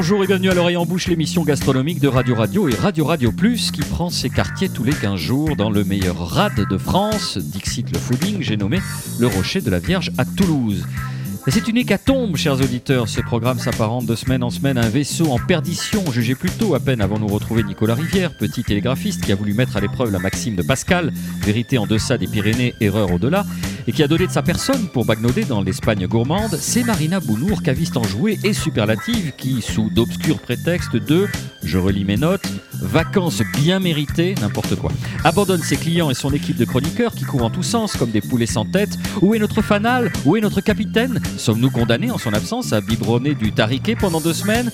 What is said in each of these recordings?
Bonjour et bienvenue à l'oreille en bouche, l'émission gastronomique de Radio Radio et Radio Radio Plus qui prend ses quartiers tous les 15 jours dans le meilleur rad de France, Dixit le Fooding, j'ai nommé le Rocher de la Vierge à Toulouse. C'est une hécatombe, chers auditeurs. Ce programme s'apparente de semaine en semaine à un vaisseau en perdition. Jugez plutôt à peine avant de nous retrouver Nicolas Rivière, petit télégraphiste qui a voulu mettre à l'épreuve la maxime de Pascal, vérité en deçà des Pyrénées, erreur au-delà, et qui a donné de sa personne pour bagnoder dans l'Espagne gourmande. C'est Marina Bounour, caviste enjouée et superlative, qui, sous d'obscurs prétextes de, je relis mes notes, vacances bien méritées, n'importe quoi, abandonne ses clients et son équipe de chroniqueurs qui courent en tous sens comme des poulets sans tête. Où est notre fanal? Où est notre capitaine? Sommes-nous condamnés en son absence à biberonner du tariquet pendant deux semaines?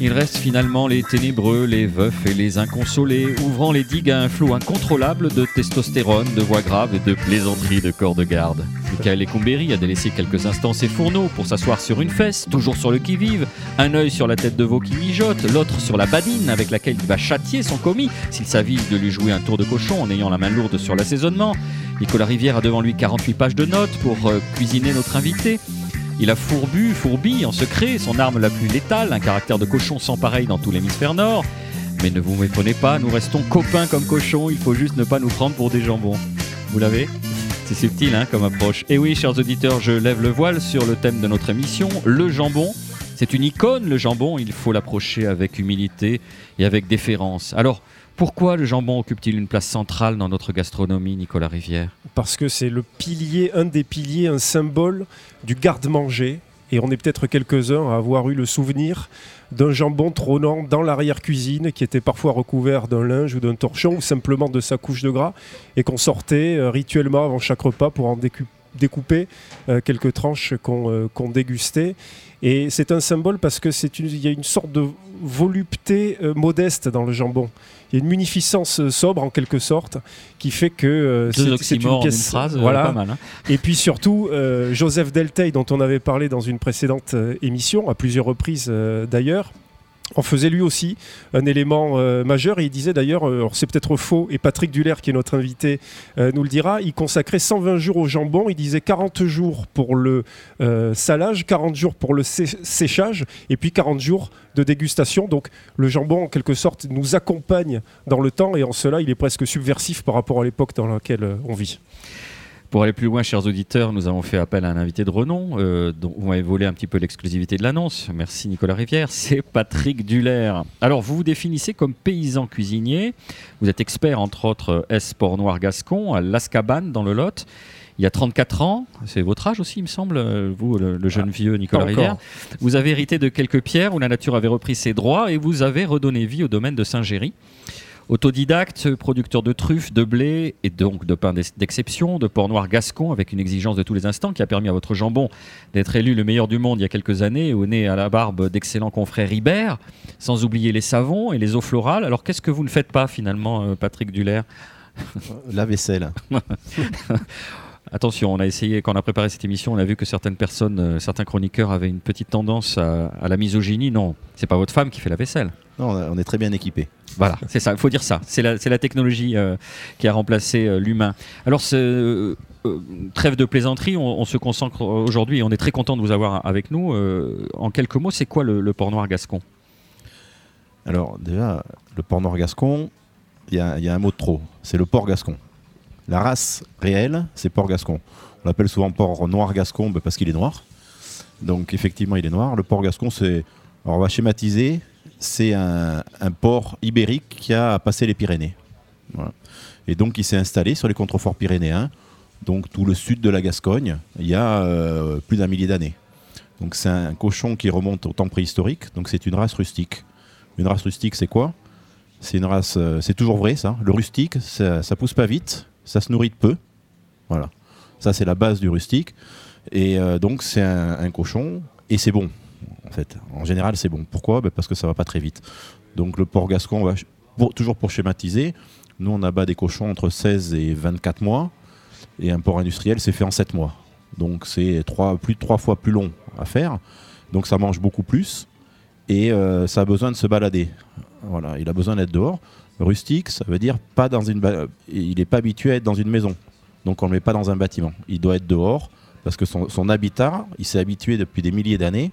Il reste finalement les ténébreux, les veufs et les inconsolés, ouvrant les digues à un flot incontrôlable de testostérone, de voix graves et de plaisanteries de corps de garde. Michael Ecomberi a délaissé quelques instants ses fourneaux pour s'asseoir sur une fesse, toujours sur le qui-vive, un œil sur la tête de veau qui mijote, l'autre sur la badine avec laquelle il va châtier son commis s'il s'avise de lui jouer un tour de cochon en ayant la main lourde sur l'assaisonnement. Nicolas Rivière a devant lui 48 pages de notes pour euh, cuisiner notre invité. Il a fourbu, fourbi en secret son arme la plus létale, un caractère de cochon sans pareil dans tout l'hémisphère nord. Mais ne vous méprenez pas, nous restons copains comme cochons, il faut juste ne pas nous prendre pour des jambons. Vous l'avez C'est subtil hein, comme approche. Et oui, chers auditeurs, je lève le voile sur le thème de notre émission, le jambon. C'est une icône, le jambon, il faut l'approcher avec humilité et avec déférence. Alors, pourquoi le jambon occupe-t-il une place centrale dans notre gastronomie, Nicolas Rivière? Parce que c'est le pilier, un des piliers, un symbole du garde-manger. Et on est peut-être quelques-uns à avoir eu le souvenir d'un jambon trônant dans l'arrière-cuisine qui était parfois recouvert d'un linge ou d'un torchon ou simplement de sa couche de gras et qu'on sortait euh, rituellement avant chaque repas pour en découper euh, quelques tranches euh, qu'on dégustait. Et c'est un symbole parce que c'est il y a une sorte de volupté modeste dans le jambon il y a une munificence euh, sobre en quelque sorte qui fait que euh, c'est une pièce. Phrase, euh, voilà. Pas mal, hein. Et puis surtout, Joseph Delteil, dont on avait parlé dans une précédente émission, à plusieurs reprises d'ailleurs, en faisait lui aussi un élément euh, majeur. Il disait d'ailleurs, euh, c'est peut-être faux, et Patrick Duller, qui est notre invité, euh, nous le dira, il consacrait 120 jours au jambon. Il disait 40 jours pour le salage, 40 jours pour le séchage, et puis 40 jours de dégustation. Donc le jambon, en quelque sorte, nous accompagne dans le temps, et en cela, il est presque subversif par rapport à l'époque dans laquelle on vit. Pour aller plus loin, chers auditeurs, nous avons fait appel à un invité de renom, euh, dont vous m'avez volé un petit peu l'exclusivité de l'annonce. Merci Nicolas Rivière, c'est Patrick Duller. Alors, vous vous définissez comme paysan cuisinier. Vous êtes expert, entre autres, S Port Noir Gascon, à Lascabane, dans le Lot. Il y a 34 ans, c'est votre âge aussi, il me semble, euh, vous, le, jeune ah, vieux Nicolas Rivière. Vous avez hérité de quelques pierres où la nature avait repris ses droits et vous avez redonné vie au domaine de Saint-Géry. Autodidacte, producteur de truffes, de blé et donc de pain d'exception, de porc noir gascon avec une exigence de tous les instants qui a permis à votre jambon d'être élu le meilleur du monde il y a quelques années au nez à la barbe d'excellents confrères Ribert, sans oublier les savons et les eaux florales. Alors qu'est-ce que vous ne faites pas finalement, euh, Patrick Duller La vaisselle. Attention, on a essayé, quand on a préparé cette émission, on a vu que certaines personnes, euh, certains chroniqueurs avaient une petite tendance à, la misogynie. Non, c'est pas votre femme qui fait la vaisselle. Non, on est très bien équipé. Voilà, c'est ça, il faut dire ça. C'est la, la, technologie euh, qui a remplacé euh, l'humain. Alors, trêve de plaisanterie, on, se concentre aujourd'hui et on est très content de vous avoir avec nous. en quelques mots, c'est quoi le, le porc noir gascon? Alors, déjà, le porc noir gascon, il y, y, a un mot de trop c'est le porc gascon. La race réelle, c'est porc gascon. On l'appelle souvent porc noir gascon bah, parce qu'il est noir. Donc effectivement, il est noir. Le porc gascon, c'est, on va schématiser, c'est un, porc ibérique qui a passé les Pyrénées. Et donc il s'est installé sur les contreforts pyrénéens, donc tout le sud de la Gascogne, il y a euh, plus d'un millier d'années. Donc c'est un cochon qui remonte au temps préhistorique, donc c'est une race rustique. Une race rustique, c'est quoi? C'est une race, euh, c'est toujours vrai ça. Le rustique, ça, ça pousse pas vite, ça se nourrit de peu. Voilà. Ça, c'est la base du rustique. Et euh, donc, c'est un, cochon et c'est bon. En fait, en général, c'est bon. Pourquoi? Ben, Parce que ça va pas très vite. Donc, le porc gascon, toujours pour schématiser, nous, on abat des cochons entre 16 et 24 mois. Et un porc industriel, c'est fait en 7 mois. Donc, c'est plus de 3 fois plus long à faire. Donc, ça mange beaucoup plus. Et euh, ça a besoin de se balader. Voilà, il a besoin d'être dehors. Rustique, ça veut dire pas dans une. Il n'est pas habitué à être dans une maison. Donc on ne le met pas dans un bâtiment. Il doit être dehors parce que son, habitat, il s'est habitué depuis des milliers d'années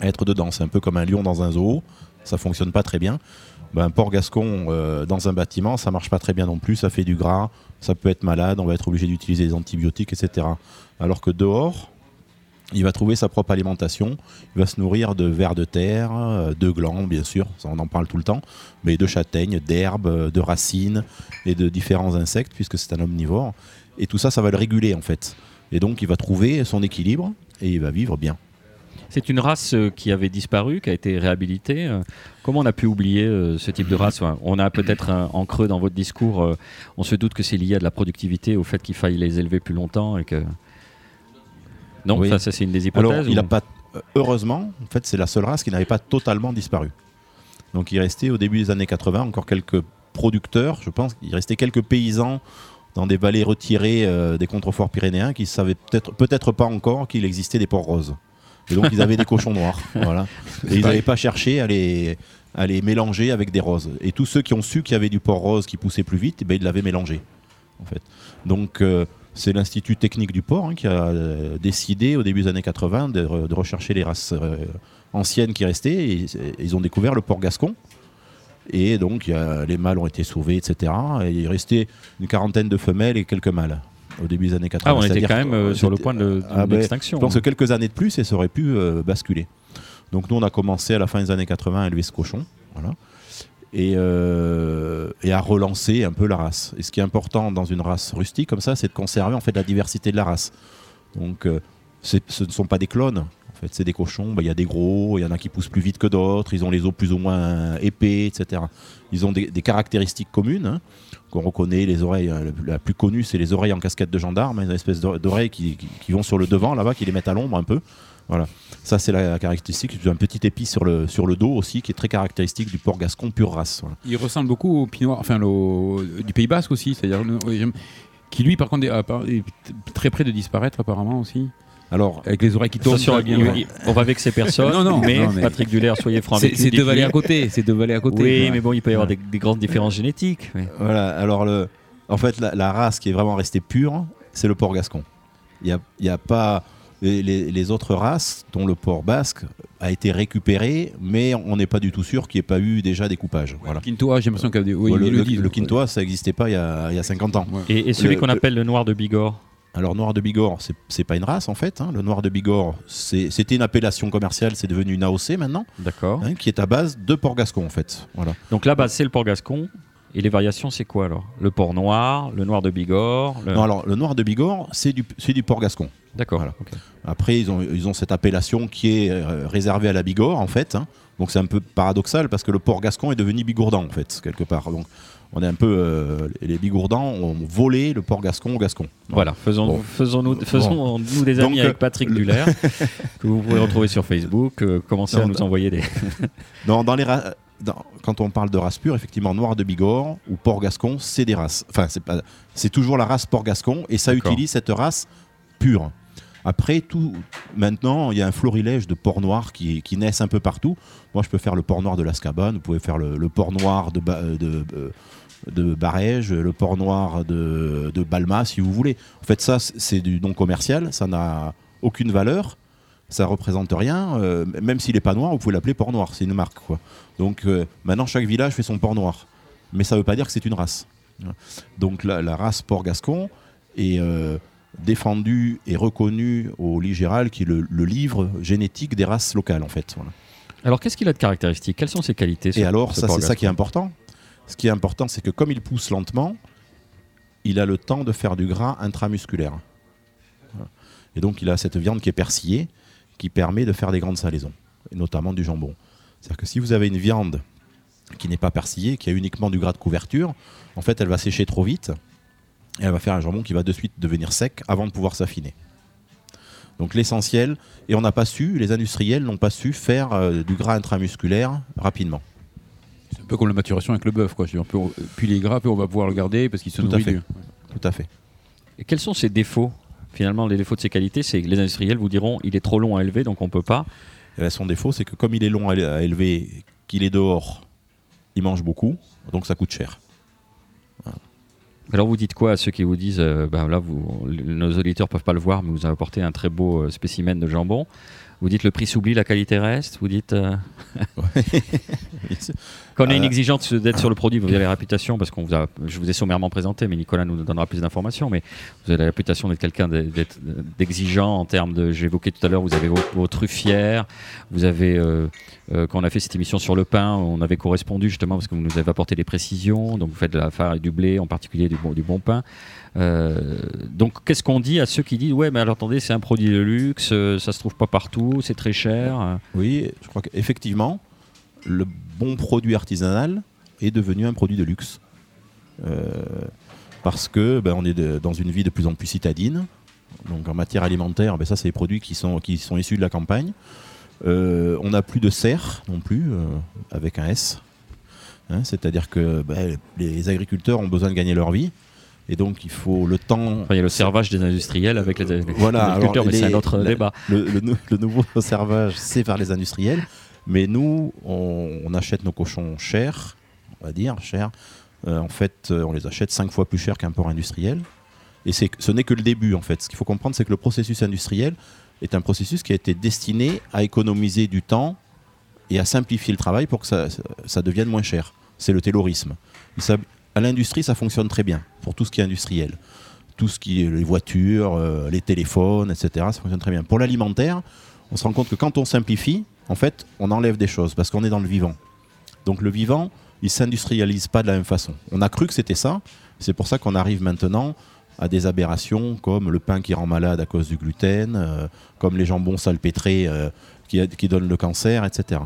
à être dedans. C'est un peu comme un lion dans un zoo, ça fonctionne pas très bien. Ben, un porc gascon euh, dans un bâtiment, ça marche pas très bien non plus, ça fait du gras, ça peut être malade, on va être obligé d'utiliser des antibiotiques, etc. Alors que dehors, il va trouver sa propre alimentation, il va se nourrir de vers de terre, euh, de glands bien sûr, on en parle tout le temps, mais de châtaignes, d'herbes, euh, de racines et de différents insectes puisque c'est un omnivore. Et tout ça, ça va le réguler en fait. Et donc il va trouver son équilibre et il va vivre bien. C'est une race euh, qui avait disparu, qui a été réhabilitée. Comment on a pu oublier ce type de race? On a peut-être en creux dans votre discours, on se doute que c'est lié à de la productivité, au fait qu'il faille les élever plus longtemps et que. Non, Oui. ça, ça, c'est une des hypothèses. Alors, il a pas, heureusement, en fait, c'est la seule race qui n'avait pas totalement disparu. Donc, il restait au début des années 80 encore quelques producteurs, je pense, il restait quelques paysans dans des vallées retirées euh, des contreforts pyrénéens qui savaient peut-être peut-être pas encore qu'il existait des porcs roses. Et donc, ils avaient des cochons noirs. Voilà. Et ils n'avaient pas cherché à les, à les mélanger avec des roses. Et tous ceux qui ont su qu'il y avait du porc rose qui poussait plus vite, eh ben, ils l'avaient mélangé. En fait. Donc, euh, c'est l'Institut technique du porc hein, qui a euh, décidé au début des années 80 de, re- de rechercher les races euh, anciennes qui restaient. Et, et ils ont découvert le porc gascon. Et donc, a- les mâles ont été sauvés, etc. Et il restait une quarantaine de femelles et quelques mâles au début des années 80. Ah, on était quand même euh, sur le point de, Ah ben, l'extinction. je pense que quelques années de plus et ça aurait pu euh, basculer. Donc nous on a commencé à la fin des années 80 à élever ce cochon, voilà, et, euh, et à relancer un peu la race. Et ce qui est important dans une race rustique comme ça, c'est de conserver en fait la diversité de la race. Donc euh, ce ne sont pas des clones. C'est des cochons. Bah, Il y a des gros, il y en a qui poussent plus vite que d'autres. Ils ont les os plus ou moins épais, etc. Ils ont des, caractéristiques communes hein, qu'on reconnaît. Les oreilles, euh, la plus connue, c'est les oreilles en casquette de gendarme, hein, une espèce d'ore- d'oreilles qui, vont sur le devant là-bas, qui les mettent à l'ombre un peu. Voilà. Ça, c'est la caractéristique. J'ai un petit épi sur le, sur le dos aussi, qui est très caractéristique du porc gascon pure race. Il ressemble beaucoup au Pinot, enfin au- du Pays Basque aussi, c'est-à-dire j'aime- qui lui par contre appar- est très près de disparaître apparemment aussi, Alors, avec les oreilles qui tombent. Attention, il- ouais. il- on va vexer personne, Non, non, mais, non, mais- Patrick Duller, soyez franc C'est avec nous, c'est deux dites-lui. vallées à côté, c'est deux vallées à côté. Oui, mais bon, il peut y avoir Ouais. des, des grandes différences génétiques. mais- Voilà, alors le, en fait, la, la race qui est vraiment restée pure, c'est le porc gascon. Il n'y a, il y a pas. Les, les- les autres races, dont le porc basque, a été récupéré, mais on n'est pas du tout sûr qu'il n'y ait pas eu déjà des coupages. Voilà. Le Quintois, j'ai l'impression qu'il y a des. Oui, le, ils le le- disent. le quintois, ça n'existait pas il y, a, il y a 50 ans. Ouais. Et, et celui Le- qu'on le- appelle le noir de Bigorre Alors, noir de Bigorre, c'est- pas une race en fait. hein. Le noir de Bigorre, c'est- c'était une appellation commerciale, c'est devenu une AOC maintenant, D'accord. hein, qui est à base de porc gascon en fait. Voilà. Donc là, bas c'est le port gascon. Et les variations, c'est quoi alors? Le port noir, le noir de Bigorre le- Non, alors, le noir de Bigorre, c'est du, du porc gascon. D'accord. Voilà. Après, ils ont, ils ont cette appellation qui est euh, réservée à la Bigorre, en fait. hein. Donc c'est un peu paradoxal parce que le port gascon est devenu bigourdan, en fait, quelque part. Donc on est un peu. euh, les bigourdans ont volé le port gascon au gascon. Voilà, faisons, Bon. faisons-nous faisons nous des amis Donc, avec Patrick le- Duller, que vous pouvez retrouver sur Facebook. euh, commencez à nous envoyer des. Dans, dans les dans- quand on parle de race pure, effectivement, noir de Bigorre ou port gascon, c'est des races. Enfin, c'est pas, c'est toujours la race port gascon et ça utilise cette race pure. Après tout, maintenant, il y a un florilège de porcs noirs qui, qui naissent un peu partout. Moi, je peux faire le port noir de l'Ascabane, vous pouvez faire le, le port noir de, de, euh, de Barège, le port noir de, de Balma, si vous voulez. En fait, ça, c'est- du non commercial, ça n'a aucune valeur, ça représente rien. euh, même s'il n'est pas noir, vous pouvez l'appeler port noir, c'est une marque. Quoi. Donc euh, maintenant, chaque village fait son port noir. Mais ça ne veut pas dire que c'est une race. Donc la, la race port gascon est euh, défendue et reconnue au Ligéral, qui est le, le livre génétique des races locales, en fait. Voilà. Alors, qu'est-ce qu'il a de caractéristiques Quelles sont ses qualités Et alors, ça, c'est ça qui est important. Ce qui est important, c'est que comme il pousse lentement, il a le temps de faire du gras intramusculaire. Et donc, il a cette viande qui est persillée, qui permet de faire des grandes salaisons, et notamment du jambon. C'est-à-dire que si vous avez une viande qui n'est pas persillée, qui a uniquement du gras de couverture, en fait, elle va sécher trop vite, et elle va faire un jambon qui va de suite devenir sec avant de pouvoir s'affiner. Donc l'essentiel, et on n'a pas su, les industriels n'ont pas su faire euh, du gras intramusculaire rapidement. Un peu comme la maturation avec le bœuf, quoi. On- il est gras, plus on va pouvoir le garder parce qu'il se Tout à nourrit fait. du- Tout à fait. Et quels sont ses défauts Finalement, les défauts de ses qualités, c'est que les industriels vous diront il est trop long à élever, donc on peut pas. Et là, son défaut, c'est que comme il est long à à élever, qu'il est dehors, il mange beaucoup, donc ça coûte cher. Alors vous dites quoi à ceux qui vous disent, euh, ben là, vous, nos auditeurs peuvent pas le voir, mais vous avez apporté un très beau euh, spécimen de jambon. Vous dites le prix s'oublie, la qualité reste? Vous dites euh, qu'on a une Euh, exigence d'être sur le produit. Vous avez la réputation parce qu'on vous a, je vous ai sommairement présenté, mais Nicolas nous donnera plus d'informations. Mais vous avez la réputation d'être quelqu'un d'exigeant en termes de. J'évoquais tout à l'heure, vous avez vos, vos truffières. Vous avez euh, euh, quand on a fait cette émission sur le pain, on avait correspondu justement parce que vous nous avez apporté des précisions. Donc vous faites de la farine et du blé, en particulier du bon, du bon pain. Euh, donc, qu'est-ce qu'on dit à ceux qui disent Ouais, mais alors attendez, c'est un produit de luxe, ça se trouve pas partout, c'est très cher? Oui, je crois qu'effectivement, le bon produit artisanal est devenu un produit de luxe. Euh, parce que ben, on est de- dans une vie de plus en plus citadine. Donc en matière alimentaire, ben, ça c'est des produits qui sont, qui sont issus de la campagne. Euh, on n'a plus de serre non plus, euh, avec un S. Hein, C'est-à-dire que ben, les agriculteurs ont besoin de gagner leur vie. Et donc il faut le temps. Enfin, il y a le servage des industriels avec les, agriculteurs, alors, mais c'est un autre la- débat. Le, le nou- le nouveau servage, c'est vers les industriels. Mais nous, on, achète nos cochons chers, on va dire, chers. Euh, en fait, euh, on les achète cinq fois plus cher qu'un porc industriel. Et ce n'est que le début, en fait. Ce qu'il faut comprendre, c'est que le processus industriel est un processus qui a été destiné à économiser du temps et à simplifier le travail pour que ça, devienne moins cher. C'est le taylorisme. À l'industrie, ça fonctionne très bien pour tout ce qui est industriel. Tout ce qui est les voitures, euh, les téléphones, etc. Ça fonctionne très bien. Pour l'alimentaire, on se rend compte que quand on simplifie, en fait, on enlève des choses parce qu'on est dans le vivant. Donc le vivant, il s'industrialise pas de la même façon. On a cru que c'était ça. C'est pour ça qu'on arrive maintenant à des aberrations comme le pain qui rend malade à cause du gluten, euh, comme les jambons salpêtrés euh, qui, donnent le cancer, etc.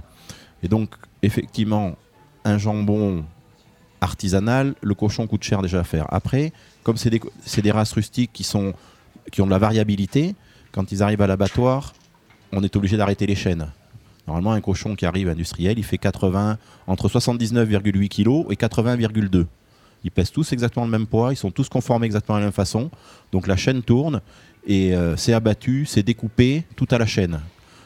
Et donc, effectivement, un jambon artisanal, le cochon coûte cher déjà à faire. Après, comme c'est des, des races rustiques qui, sont, qui ont de la variabilité, quand ils arrivent à l'abattoir, on est obligé d'arrêter les chaînes. Normalement, un cochon qui arrive industriel, il fait 80, entre 79,8 kg et 80,2. Ils pèsent tous exactement le même poids, ils sont tous conformés exactement de la même façon. Donc la chaîne tourne et euh, c'est abattu, c'est découpé, tout à la chaîne.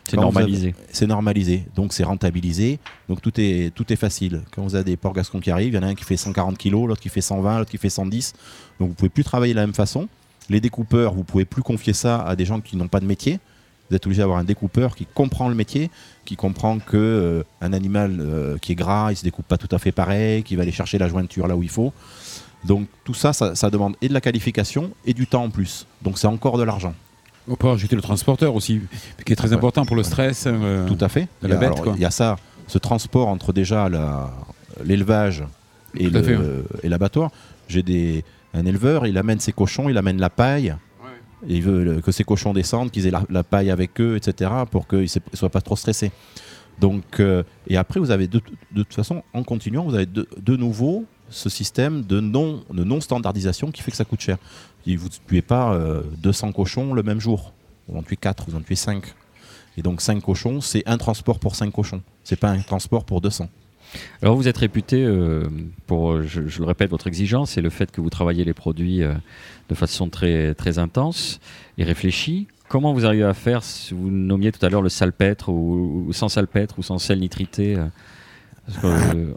C'est normalisé. C'est normalisé, donc c'est rentabilisé, donc tout est, tout est facile. Quand vous avez des porcs gascons qui arrivent, il y en a un qui fait 140 kg, l'autre qui fait 120, l'autre qui fait 110. Donc vous pouvez plus travailler de la même façon. Les découpeurs, vous pouvez plus confier ça à des gens qui n'ont pas de métier. Vous êtes obligé d'avoir un découpeur qui comprend le métier, qui comprend que euh, un animal euh, qui est gras, il se découpe pas tout à fait pareil, qui va aller chercher la jointure là où il faut. Donc tout ça, ça, ça demande et de la qualification et du temps en plus. Donc c'est encore de l'argent. On peut rajouter le transporteur aussi, qui est très Ouais. important pour le stress. euh, Tout à fait. de Il y la a- bête, alors, quoi. Il y a ça, ce transport entre déjà l'élevage et l'abattoir. J'ai des un éleveur, il amène ses cochons, il amène la paille. Il veut que ses cochons descendent, qu'ils aient la, paille avec eux, etc., pour qu'ils ne soient pas trop stressés. Donc, euh, et après, vous avez de, toute façon, en continuant, vous avez de, nouveau ce système de non, de non standardisation qui fait que ça coûte cher. Vous ne tuez pas euh, 200 cochons le même jour. Vous en tuez 4, vous en tuez 5. Et donc 5 cochons, c'est un transport pour 5 cochons. C'est pas un transport pour 200. Alors vous êtes réputé euh, pour, je, le répète, votre exigence et le fait que vous travaillez les produits euh, de façon très, très intense et réfléchie. Comment vous arrivez à faire, si vous nommiez tout à l'heure le salpêtre ou, sans salpêtre ou sans sel nitrité euh, parce que,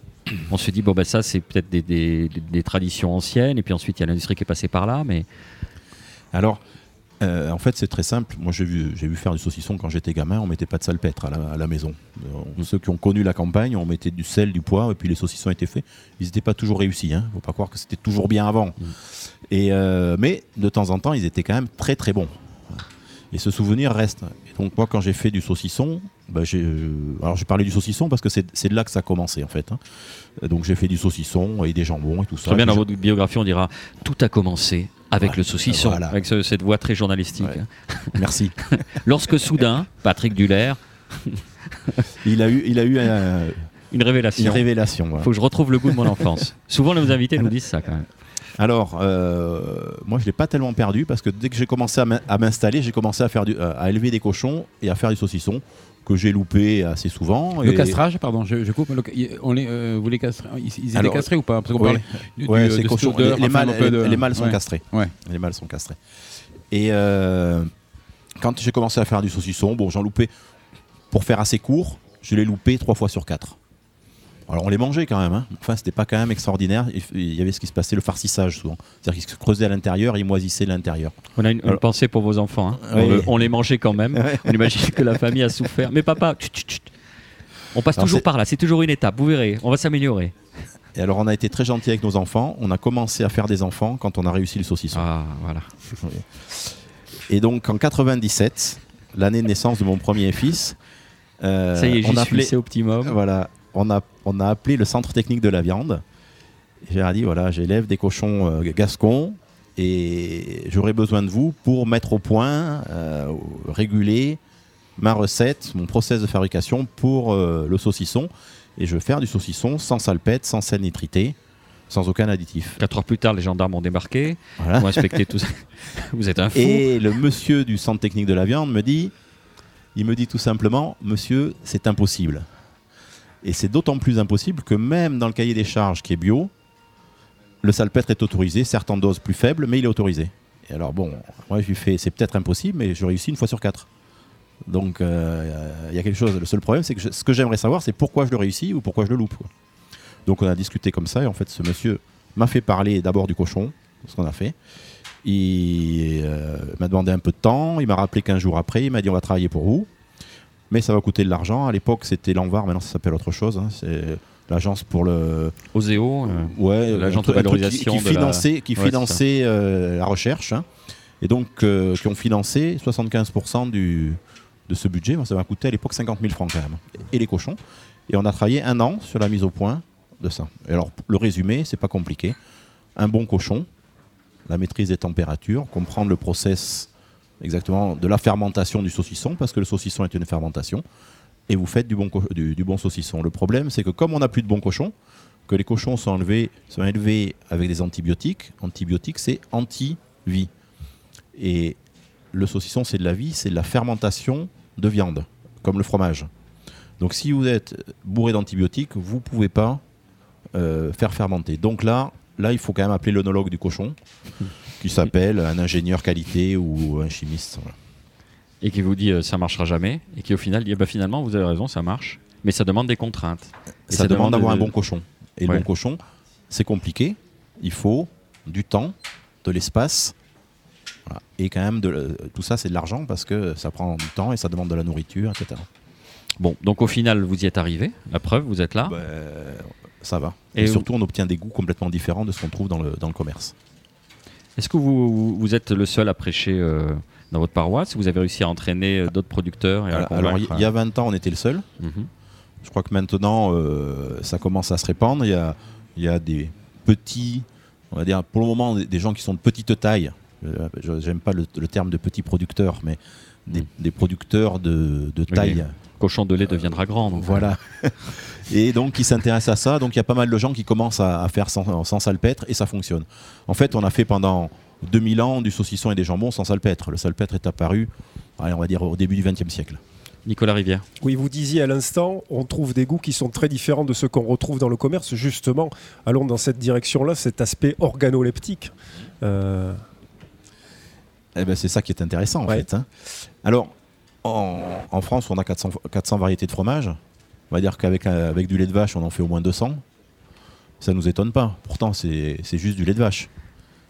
On se dit, bon, ben ça, c'est peut-être des- des- des traditions anciennes, et puis ensuite, il y a l'industrie qui est passée par là, mais Alors, euh, en fait, c'est très simple. Moi, j'ai vu, j'ai vu faire du saucisson quand j'étais gamin. On mettait pas de salpêtre à la, à la maison. Euh, Ceux qui ont connu la campagne, on mettait du sel, du poivre, et puis les saucissons étaient faits. Ils n'étaient pas toujours réussis. Hein. Faut pas croire que c'était toujours bien avant. Et euh, mais de temps en temps, ils étaient quand même très très bons. Et ce souvenir reste. Et donc moi, quand j'ai fait du saucisson, bah, j'ai, alors j'ai parlé du saucisson parce que c'est, de là que ça a commencé en fait. hein. Donc j'ai fait du saucisson et des jambons et tout ça. très bien dans je- votre biographie, on dira tout a commencé avec Ouais, le saucisson, voilà. avec ce- cette voix très journalistique. Ouais. Merci. Lorsque soudain, Patrick Duller, Il a eu, il a eu un- une révélation. une révélation. voilà. Faut que je retrouve le goût de mon enfance. Souvent, nos invités nous disent ça quand même. Alors, euh, moi, je l'ai pas tellement perdu parce que dès que j'ai commencé à m'in- à m'installer, j'ai commencé à faire du, à à élever des cochons et à faire du saucisson que j'ai loupé assez souvent. Le et- castrage, pardon, je, je coupe. le- on les, euh, vous les castrez, ils, ils étaient Alors, castrés ou pas? Parce qu'on ouais. du- Ouais, du- ces de les, mâles, de- les- les mâles sont ouais. castrés. Ouais. Les mâles sont castrés. Et euh, quand j'ai commencé à faire du saucisson, bon, j'en loupais pour faire assez court, je l'ai loupé trois fois sur quatre. Alors on les mangeait quand même, hein. enfin c'était pas quand même extraordinaire. Il y avait ce qui se passait, le farcissage souvent. C'est-à-dire qu'ils se creusaient à l'intérieur, ils moisissaient l'intérieur. On a une, une Alors- pensée pour vos enfants. hein. Oui. On, le- on les mangeait quand même. Ouais. On imagine que la famille a souffert. Mais papa, on passe Alors, toujours par là. C'est toujours une étape. Vous verrez. On va s'améliorer. Et alors on a été très gentil avec nos enfants. On a commencé à faire des enfants quand on a réussi le saucisson. Ah, voilà. Et donc en 97, l'année de naissance de mon premier fils, euh, Ça y est, on suis. appelait, C'est optimum. voilà, on a, on a appelé le centre technique de la viande. J'ai dit voilà, j'élève des cochons euh, gascons et j'aurai besoin de vous pour mettre au point, euh, réguler ma recette, mon process de fabrication pour euh, le saucisson. Et je veux faire du saucisson sans salpêtre, sans sel nitrité, sans aucun additif. Quatre heures plus tard, les gendarmes ont débarqué. Voilà. Ont inspecté tout ça. Vous êtes un fou. Et le monsieur du centre technique de la viande me dit, il me dit tout simplement, monsieur, c'est impossible. Et c'est d'autant plus impossible que même dans le cahier des charges qui est bio, le salpêtre est autorisé, certes en dose plus faible, mais il est autorisé. Et alors bon, moi je lui fais, c'est peut-être impossible, mais je réussis une fois sur quatre. Donc euh, il y a quelque chose. Le seul problème, c'est que ce que j'aimerais savoir, c'est pourquoi je le réussis ou pourquoi je le loupe. Donc on a discuté comme ça, et en fait ce monsieur m'a fait parler d'abord du cochon, ce qu'on a fait. Il euh, m'a demandé un peu de temps, il m'a rappelé 15 jours après, il m'a dit on va travailler pour vous, mais ça va coûter de l'argent. À l'époque c'était l'Envar, maintenant ça s'appelle autre chose. hein. C'est l'agence pour le Oseo. euh, ouais l'agence de valorisation qui, qui de la- finançait, Ouais, finançait euh, la recherche hein. et donc euh, qui ont financé 75% du de ce budget. Ça m'a coûté à l'époque 50 000 francs quand même et les cochons. Et on a travaillé un an sur la mise au point de ça. Et alors le résumé, c'est pas compliqué. Un bon cochon, la maîtrise des températures, comprendre le process exactement de la fermentation du saucisson, parce que le saucisson est une fermentation, et vous faites du bon, du bon saucisson. Le problème, c'est que comme on n'a plus de bons cochons, que les cochons sont, enlevés, sont élevés avec des antibiotiques, antibiotiques c'est anti-vie. Et le saucisson, c'est de la vie, c'est de la fermentation de viande, comme le fromage. Donc si vous êtes bourré d'antibiotiques, vous ne pouvez pas euh, faire fermenter. Donc là, là, il faut quand même appeler l'onologue du cochon, qui s'appelle un ingénieur qualité ou un chimiste. voilà. et qui vous dit euh, ça marchera jamais. Et qui au final dit bah, finalement, vous avez raison, ça marche. Mais ça demande des contraintes. Et ça, demande d'avoir de- un bon cochon. Et Ouais. le bon cochon, c'est compliqué. Il faut du temps, de l'espace. Voilà. Et quand même, de, le- tout ça, c'est de l'argent parce que ça prend du temps et ça demande de la nourriture, etc. Bon, donc au final, vous y êtes arrivé. La preuve, vous êtes là. Ben, ça va. Et surtout, on obtient des goûts complètement différents de ce qu'on trouve dans le, dans le commerce. Est-ce que vous, vous- êtes le seul à prêcher euh, dans votre paroisse Vous avez réussi à entraîner euh, d'autres producteurs et à Alors, il y a 20 ans, on était le seul. euh, mhm. Je crois que maintenant, euh, ça commence à se répandre. Il y a, y a des petits, on va dire pour le moment, des, gens qui sont de petite taille. Euh, je- J'aime pas le, le terme de petits producteurs, mais des, Mm. des producteurs de, de Oui, taille. Cochon de lait deviendra grand. donc. Voilà. et donc, qui s'intéressent à ça. Donc, il y a pas mal de gens qui commencent à, à faire sans, sans salpêtre et ça fonctionne. En fait, on a fait pendant 2000 ans du saucisson et des jambons sans salpêtre. Le salpêtre est apparu, allez, on va dire, au début du XXe siècle. Nicolas Rivière. Oui, vous disiez à l'instant, on trouve des goûts qui sont très différents de ceux qu'on retrouve dans le commerce. Justement, allons dans cette direction-là, cet aspect organoleptique. Euh, Eh ben, c'est ça qui est intéressant en Ouais. fait. hein. Alors, en, en France, on a 400, 400 variétés de fromage. On va dire qu'avec euh, avec du lait de vache, on en fait au moins 200. Ça nous étonne pas. Pourtant, c'est c'est juste du lait de vache.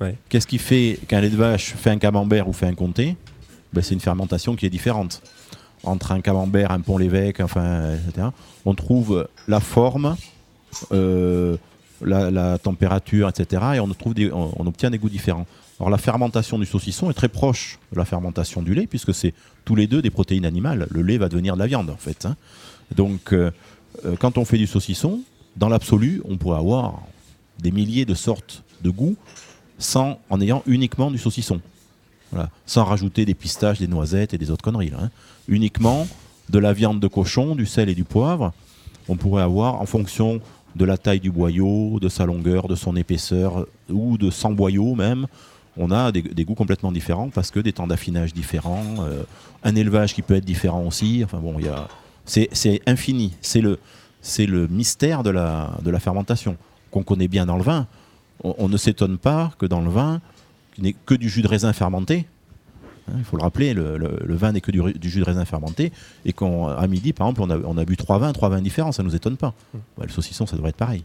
Ouais. Qu'est-ce qui fait qu'un lait de vache fait un camembert ou fait un comté? Ben, C'est une fermentation qui est différente. Entre un camembert, un pont l'évêque, enfin, etc. On trouve la forme, euh, la, la température, etc. Et on, trouve des- on- on obtient des goûts différents. Alors la fermentation du saucisson est très proche de la fermentation du lait, puisque c'est tous les deux des protéines animales. Le lait va devenir de la viande, en fait. hein. Donc, euh, euh, quand on fait du saucisson, dans l'absolu, on pourrait avoir des milliers de sortes de goûts sans, en ayant uniquement du saucisson. Sans rajouter des pistaches, des noisettes et des autres conneries. hein. Uniquement de la viande de cochon, du sel et du poivre. On pourrait avoir, en fonction de la taille du boyau, de sa longueur, de son épaisseur, ou de 100 boyaux même, on a des, goûts complètement différents parce que des temps d'affinage différents, euh, un élevage qui peut être différent aussi. Enfin bon, il c'est, infini. C'est le, c'est le mystère de la, la fermentation qu'on connaît bien dans le vin. On, ne s'étonne pas que dans le vin, qui n'est que du jus de raisin fermenté, Hein, Il faut le rappeler, le, vin n'est que du, jus de raisin fermenté, et qu'à midi, par exemple, on a, bu trois vins, trois vins différents, ça nous étonne pas. Le saucisson, ça devrait être pareil.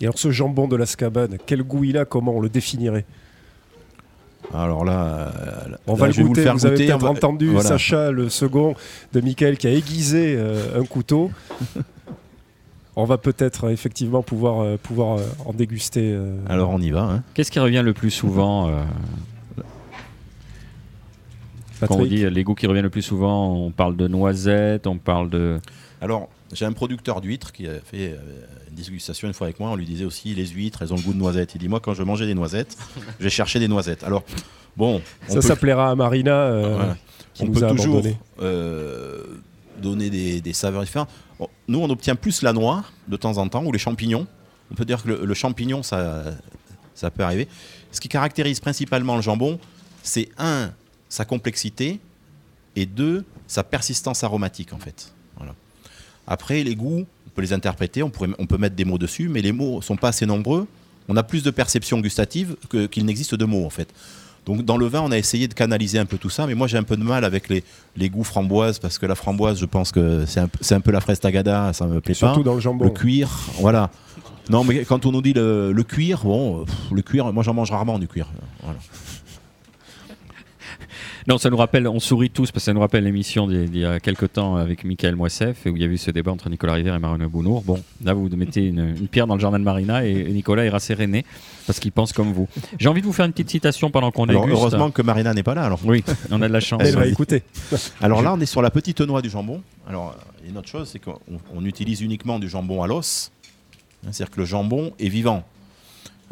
Et alors ce jambon de l'Azkaban, quel goût il a Comment on le définirait? Alors là, euh, On là, va le vais vous goûter. faire Vous avez goûter, peut-être on va- entendu voilà. Sacha, le second de Michael, qui a aiguisé euh, un couteau. on va peut-être euh, effectivement pouvoir, euh, pouvoir euh, en déguster. euh, Alors on y va. hein. Qu'est-ce qui revient le plus souvent euh, Quand on dit euh, les goûts qui reviennent le plus souvent, on parle de noisettes, on parle de. Alors, j'ai un producteur d'huîtres qui a fait euh, une dégustation une fois avec moi. On lui disait aussi les huîtres, elles ont le goût de noisettes. Il dit moi, quand je mangeais des noisettes, je vais chercher des noisettes. Alors, bon, on Ça, peut, ça plaira à Marina, euh, voilà. qui on nous peut a toujours euh, donner des, des saveurs différentes. Bon, nous, on obtient plus la noix de temps en temps ou les champignons. On peut dire que le, le champignon, ça, ça peut arriver. Ce qui caractérise principalement le jambon, c'est un, sa complexité et deux, sa persistance aromatique en fait. Voilà. Après, les goûts, on peut les interpréter, on, pourrait, on peut mettre des mots dessus, mais les mots sont pas assez nombreux. On a plus de perceptions gustatives que- qu'il n'existe de mots en fait. Donc dans le vin, on a essayé de canaliser un peu tout ça, mais moi j'ai un peu de mal avec les, les goûts framboises parce que la framboise, je pense que c'est un, un peu la fraise tagada, ça me plaît Surtout pas. dans le jambon. Le cuir, voilà. Non, mais quand on nous dit le, le cuir, bon, pff, le cuir, moi j'en mange rarement du cuir. Voilà. Non, ça nous rappelle, on sourit tous parce que ça nous rappelle l'émission d'il y a quelques temps avec Michael Moissef où il y a eu ce débat entre Nicolas Rivière et Marina Bounour. Bon, là vous mettez une, une pierre dans le jardin de Marina et Nicolas est rasséréné parce qu'il pense comme vous. J'ai envie de vous faire une petite citation pendant qu'on déguste. heureusement que Marina n'est pas là. Alors. Oui, on a de la chance. Elle va écouter. Alors là, on est sur la petite noix du jambon. Alors, une autre chose, c'est qu'on on utilise uniquement du jambon à l'os. Hein, C'est-à-dire que le jambon est vivant.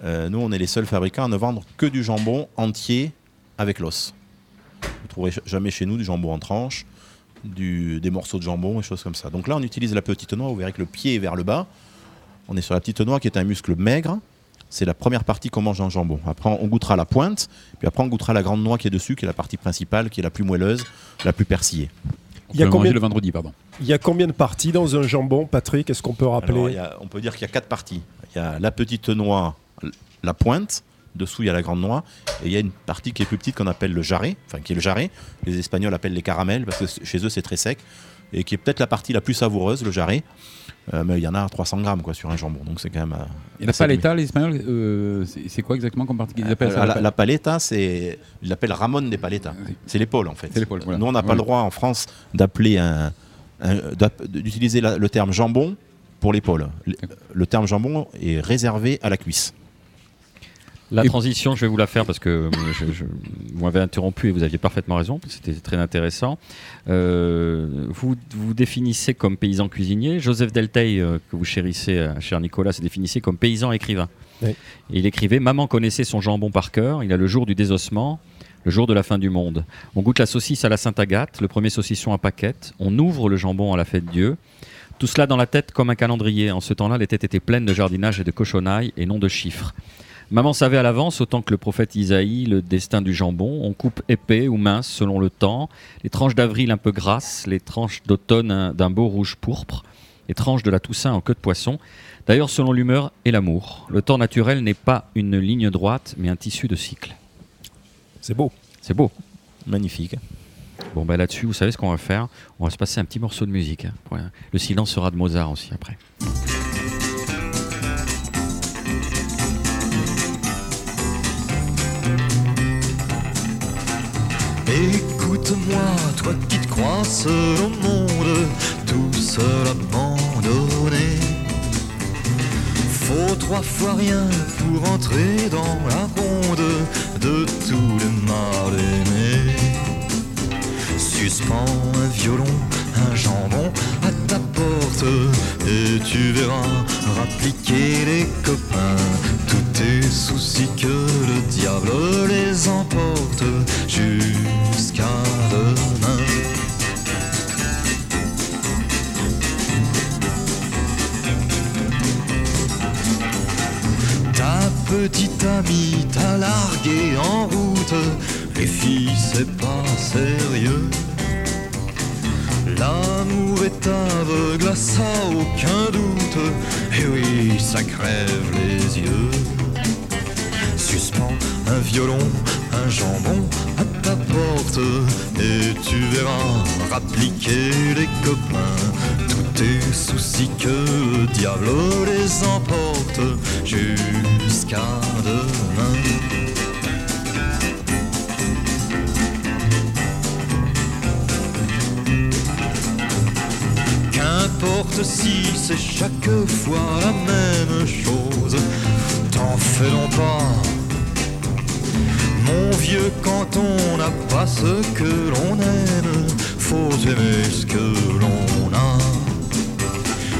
Euh, nous, on est les seuls fabricants à ne vendre que du jambon entier avec l'os. Vous ne trouverez jamais chez nous du jambon en tranches, du- des morceaux de jambon et choses comme ça. Donc là, on utilise la petite noix. Vous verrez que le pied est vers le bas. On est sur la petite noix qui est un muscle maigre. C'est la première partie qu'on mange dans le jambon. Après, on goûtera la pointe. Puis après, on goûtera la grande noix qui est dessus, qui est la partie principale, qui est la plus moelleuse, la plus persillée. On Il y a combien manger de- le vendredi, pardon. Il y a combien de parties dans un jambon, Patrick? Est-ce qu'on peut rappeler? Alors, il y a- on peut dire qu'il y a quatre parties. Il y a la petite noix, la pointe, dessous il y a la grande noix, et il y a une partie qui est plus petite qu'on appelle le jarret, enfin qui est le jarret. Les Espagnols appellent les caramels parce que chez eux c'est très sec, et qui est peut-être la partie la plus savoureuse, le jarret. Euh, mais il y en a 300 grammes quoi, sur un jambon, donc c'est quand même. euh, Et la paleta, les Espagnols, euh, c'est quoi exactement comme partie qu'ils appellent ça, la, la paleta, c'est. Ils l'appellent Ramon des paletas. Oui. C'est l'épaule en fait. C'est l'épaule, voilà. Nous, on n'a pas le droit en France d'appeler un. d'utiliser le terme jambon pour l'épaule. Le, le terme jambon est réservé à la cuisse. La transition, je vais vous la faire parce que euh, je- je- vous m'avez interrompu et vous aviez parfaitement raison. C'était très intéressant. Euh, vous vous définissez comme paysan cuisinier. Joseph Delteil, euh, que vous chérissez, cher Nicolas, se définissait comme paysan écrivain. Oui. Il écrivait Maman connaissait son jambon par cœur. Il a le jour du désossement, le jour de la fin du monde. On goûte la saucisse à la Sainte-Agathe, le premier saucisson à paquette. On ouvre le jambon à la fête Dieu. Tout cela dans la tête comme un calendrier. En ce temps-là, les têtes étaient pleines de jardinage et de cochonailles et non de chiffres. Maman savait à l'avance, autant que le prophète Isaïe, le destin du jambon. On coupe épais ou mince selon le temps. Les tranches d'avril un peu grasses, les tranches d'automne un- d'un beau rouge pourpre, les tranches de la Toussaint en queue de poisson. D'ailleurs, selon l'humeur et l'amour. Le temps naturel n'est pas une ligne droite, mais un tissu de cycles. C'est beau. C'est beau. Magnifique. Bon, ben là-dessus, vous savez ce qu'on va faire? On va se passer un petit morceau de musique. hein, pour. Le silence sera de Mozart aussi après. Écoute-moi, toi qui te crois seul au monde, tout seul abandonné. Faut trois fois rien pour entrer dans la ronde de tous les mal aimés. Suspends un violon, un jambon à ta porte et tu verras rappliquer les copains. Tous tes soucis que le diable les emporte jusqu'à demain. Ta petite amie t'a largué en route, les filles c'est pas sérieux. L'amour est aveugle, à ça aucun doute, et oui, ça crève les yeux. Suspends un violon, un jambon à ta porte et tu verras rappliquer les copains. Tous tes soucis que le diable les emporte jusqu'à demain. Si c'est chaque fois la même chose, t'en fais donc pas. Mon vieux, quand on n'a pas ce que l'on aime, faut aimer ce que l'on a.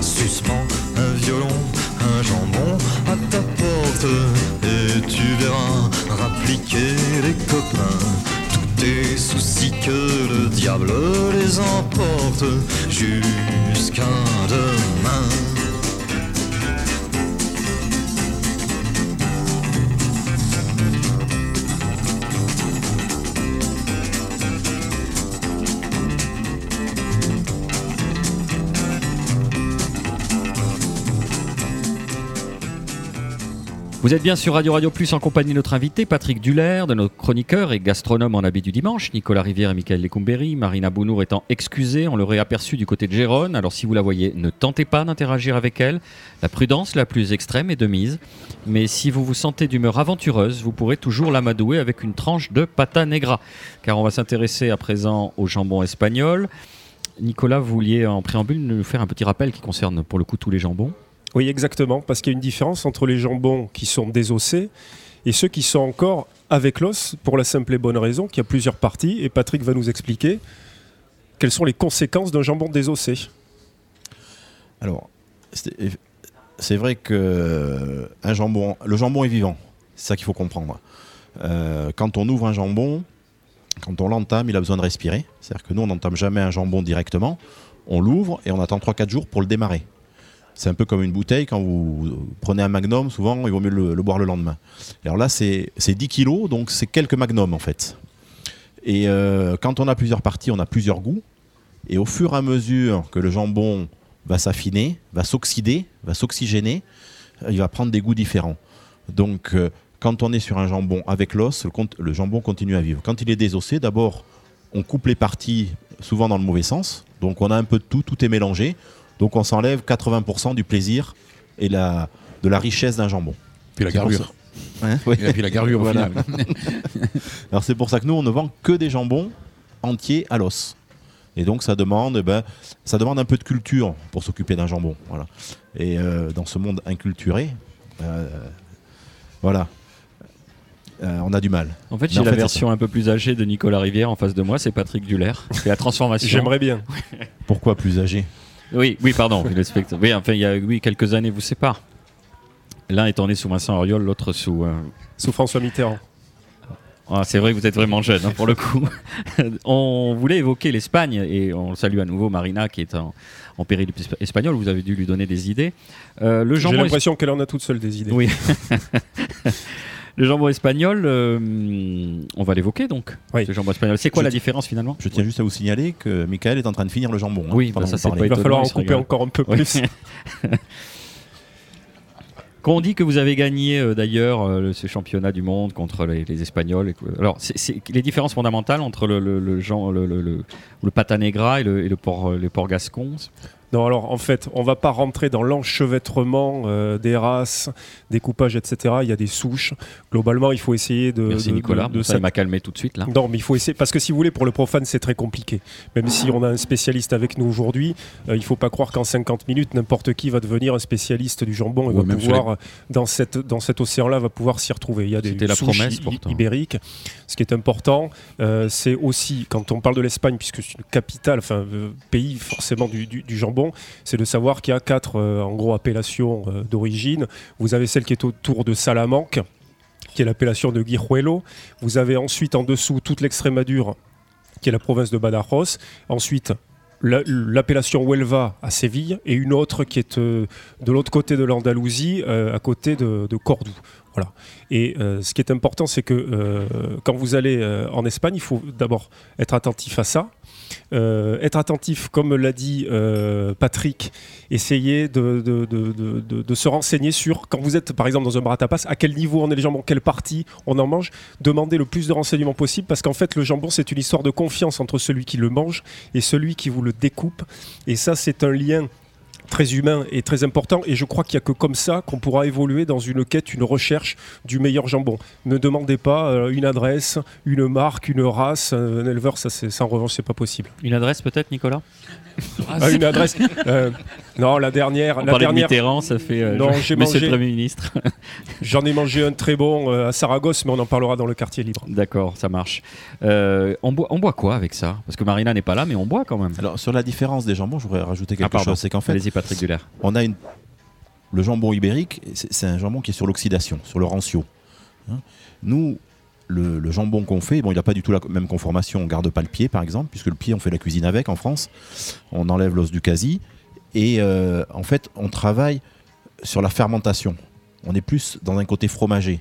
Suspends un violon, un jambon à ta porte, et tu verras rappliquer les copains. Tes soucis que le diable les emporte jusqu'à demain. Vous êtes bien sur Radio Radio Plus en compagnie de notre invité Patrick Duller, de notre chroniqueur et gastronome en habit du dimanche, Nicolas Rivière et Michael Lecumberi. Marina Bounour étant excusée, on l'aurait aperçu du côté de Gérone. Alors si vous la voyez, ne tentez pas d'interagir avec elle. La prudence la plus extrême est de mise. Mais si vous vous sentez d'humeur aventureuse, vous pourrez toujours l'amadouer avec une tranche de pata negra. Car on va s'intéresser à présent au jambon espagnol. Nicolas, vous vouliez en préambule nous faire un petit rappel qui concerne pour le coup tous les jambons. Oui, exactement, parce qu'il y a une différence entre les jambons qui sont désossés et ceux qui sont encore avec l'os, pour la simple et bonne raison qu'il y a plusieurs parties, et Patrick va nous expliquer quelles sont les conséquences d'un jambon désossé. Alors, c'est vrai que jambon, le jambon est vivant. C'est ça qu'il faut comprendre. Euh, quand on ouvre un jambon, quand on l'entame, il a besoin de respirer. C'est-à-dire que nous, on n'entame jamais un jambon directement. On l'ouvre et on attend 3-4 jours pour le démarrer. C'est un peu comme une bouteille. Quand vous prenez un magnum, souvent, il vaut mieux le, boire le lendemain. Alors là, c'est c'est 10 kilos, donc c'est quelques magnums en fait. Et euh, quand on a plusieurs parties, on a plusieurs goûts. Et au fur et à mesure que le jambon va s'affiner, va s'oxyder, va s'oxygéner, euh, il va prendre des goûts différents. Donc, euh, quand on est sur un jambon avec l'os, le, le jambon continue à vivre. Quand il est désossé, d'abord, on coupe les parties souvent dans le mauvais sens. Donc, on a un peu de tout, tout est mélangé. Donc, on s'enlève 80% du plaisir et la, de la richesse d'un jambon. Puis la. Hein Oui. Et puis la garure au Voilà. final. Alors c'est pour ça que nous on ne vend que des jambons entiers à l'os. Et donc ça demande, eh ben, ça demande un peu de culture pour s'occuper d'un jambon. Voilà. Et euh, dans ce monde inculturé, euh, voilà, Euh, on a du mal. En fait, j'ai la fait, version un peu plus âgée de Nicolas Rivière en face de moi, c'est Patrick Duller. C'est la transformation. J'aimerais bien. Pourquoi plus âgé? Oui, oui, pardon. oui, le spectre- Oui, enfin, il y a oui, quelques années vous séparent. L'un étant né sous Vincent Auriol, l'autre sous. euh, Sous François Mitterrand. Ah, c'est vrai que vous êtes vraiment jeune hein, pour le coup. on voulait évoquer l'Espagne et on salue à nouveau Marina qui est en, en espa- espagnol. Vous avez dû lui donner des idées. Euh, le J'ai l'impression qu'elle en a toute seule des idées. Oui. le jambon espagnol, euh, on va l'évoquer donc. Oui. Ce jambon espagnol, c'est quoi Je la différence finalement Je tiens juste à vous signaler que Michael est en train de finir le jambon. hein, Oui, bah ça, pas. Il va falloir en couper encore un peu Oui. plus. Quand on dit que vous avez gagné euh, d'ailleurs euh, ce championnat du monde contre les, les Espagnols, et alors c'est les différences fondamentales entre le, le, le, genre- le, le, le- le pata negra et le, et le port, euh, le port gascon. Non, alors en fait, on va pas rentrer dans l'enchevêtrement euh, des races, des coupages, etc. Il y a des souches. Globalement, il faut essayer de. Merci de- Nicolas, de- de ça m'a calmé tout de suite là. Non, mais il faut essayer. Parce que si vous voulez, pour le profane, c'est très compliqué. Même si on a un spécialiste avec nous aujourd'hui, euh, il faut pas croire qu'en 50 minutes, n'importe qui va devenir un spécialiste du jambon et Ouais, va pouvoir, euh, dans, cette, dans cet océan-là, va pouvoir s'y retrouver. Il y a des la souches promesse, i- pourtant. ibériques. Ce qui est important, euh, c'est aussi, quand on parle de l'Espagne, puisque c'est une capitale, enfin, pays forcément du, du- du jambon, c'est de savoir qu'il y a quatre, euh, en gros, appellations euh, d'origine. Vous avez celle qui est autour de Salamanque, qui est l'appellation de Guijuelo. Vous avez ensuite en dessous toute l'Extrémadure, qui est la province de Badajoz. Ensuite, la- l'appellation Huelva à Séville et une autre qui est euh, de l'autre côté de l'Andalousie, à côté de, Cordoue. Voilà. Et ce qui est important, c'est que quand vous allez en Espagne, il faut d'abord être attentif à ça. Euh, être attentif, comme l'a dit euh, Patrick, essayer de, se renseigner sur, quand vous êtes par exemple dans un bar à tapas, à quel niveau on est les jambons, quelle partie on en mange, demandez le plus de renseignements possible parce qu'en fait le jambon c'est une histoire de confiance entre celui qui le mange et celui qui vous le découpe. Et ça c'est un lien très humain et très important et je crois qu'il n'y a que comme ça qu'on pourra évoluer dans une quête, une recherche du meilleur jambon. Ne demandez pas euh, une adresse, une marque, une race, un éleveur, ça, c'est- ça en revanche c'est pas possible. Une adresse peut-être, Nicolas? Ah, une adresse euh, Non, la dernière, On la parlait de dernière Mitterrand, ça fait euh, Non, je- j'ai Monsieur mangé- le Premier ministre. j'en ai mangé un très bon euh, à Saragosse mais on en parlera dans le quartier libre. D'accord, ça marche. Euh, on, boit, on boit quoi avec ça? Parce que Marina n'est pas là, mais on boit quand même. Alors sur la différence des jambons, je voudrais rajouter quelque Ah, chose. C'est qu'en fait, Allez-y, Patrick Duller. on a une... le jambon ibérique, c'est c'est un jambon qui est sur l'oxydation, sur le rancio. Hein. Nous, le, le jambon qu'on fait, bon, il n'a pas du tout la même conformation. On garde pas le pied, par exemple, puisque le pied, on fait la cuisine avec en France. On enlève l'os du quasi. Et euh, en fait, on travaille sur la fermentation. On est plus dans un côté fromager.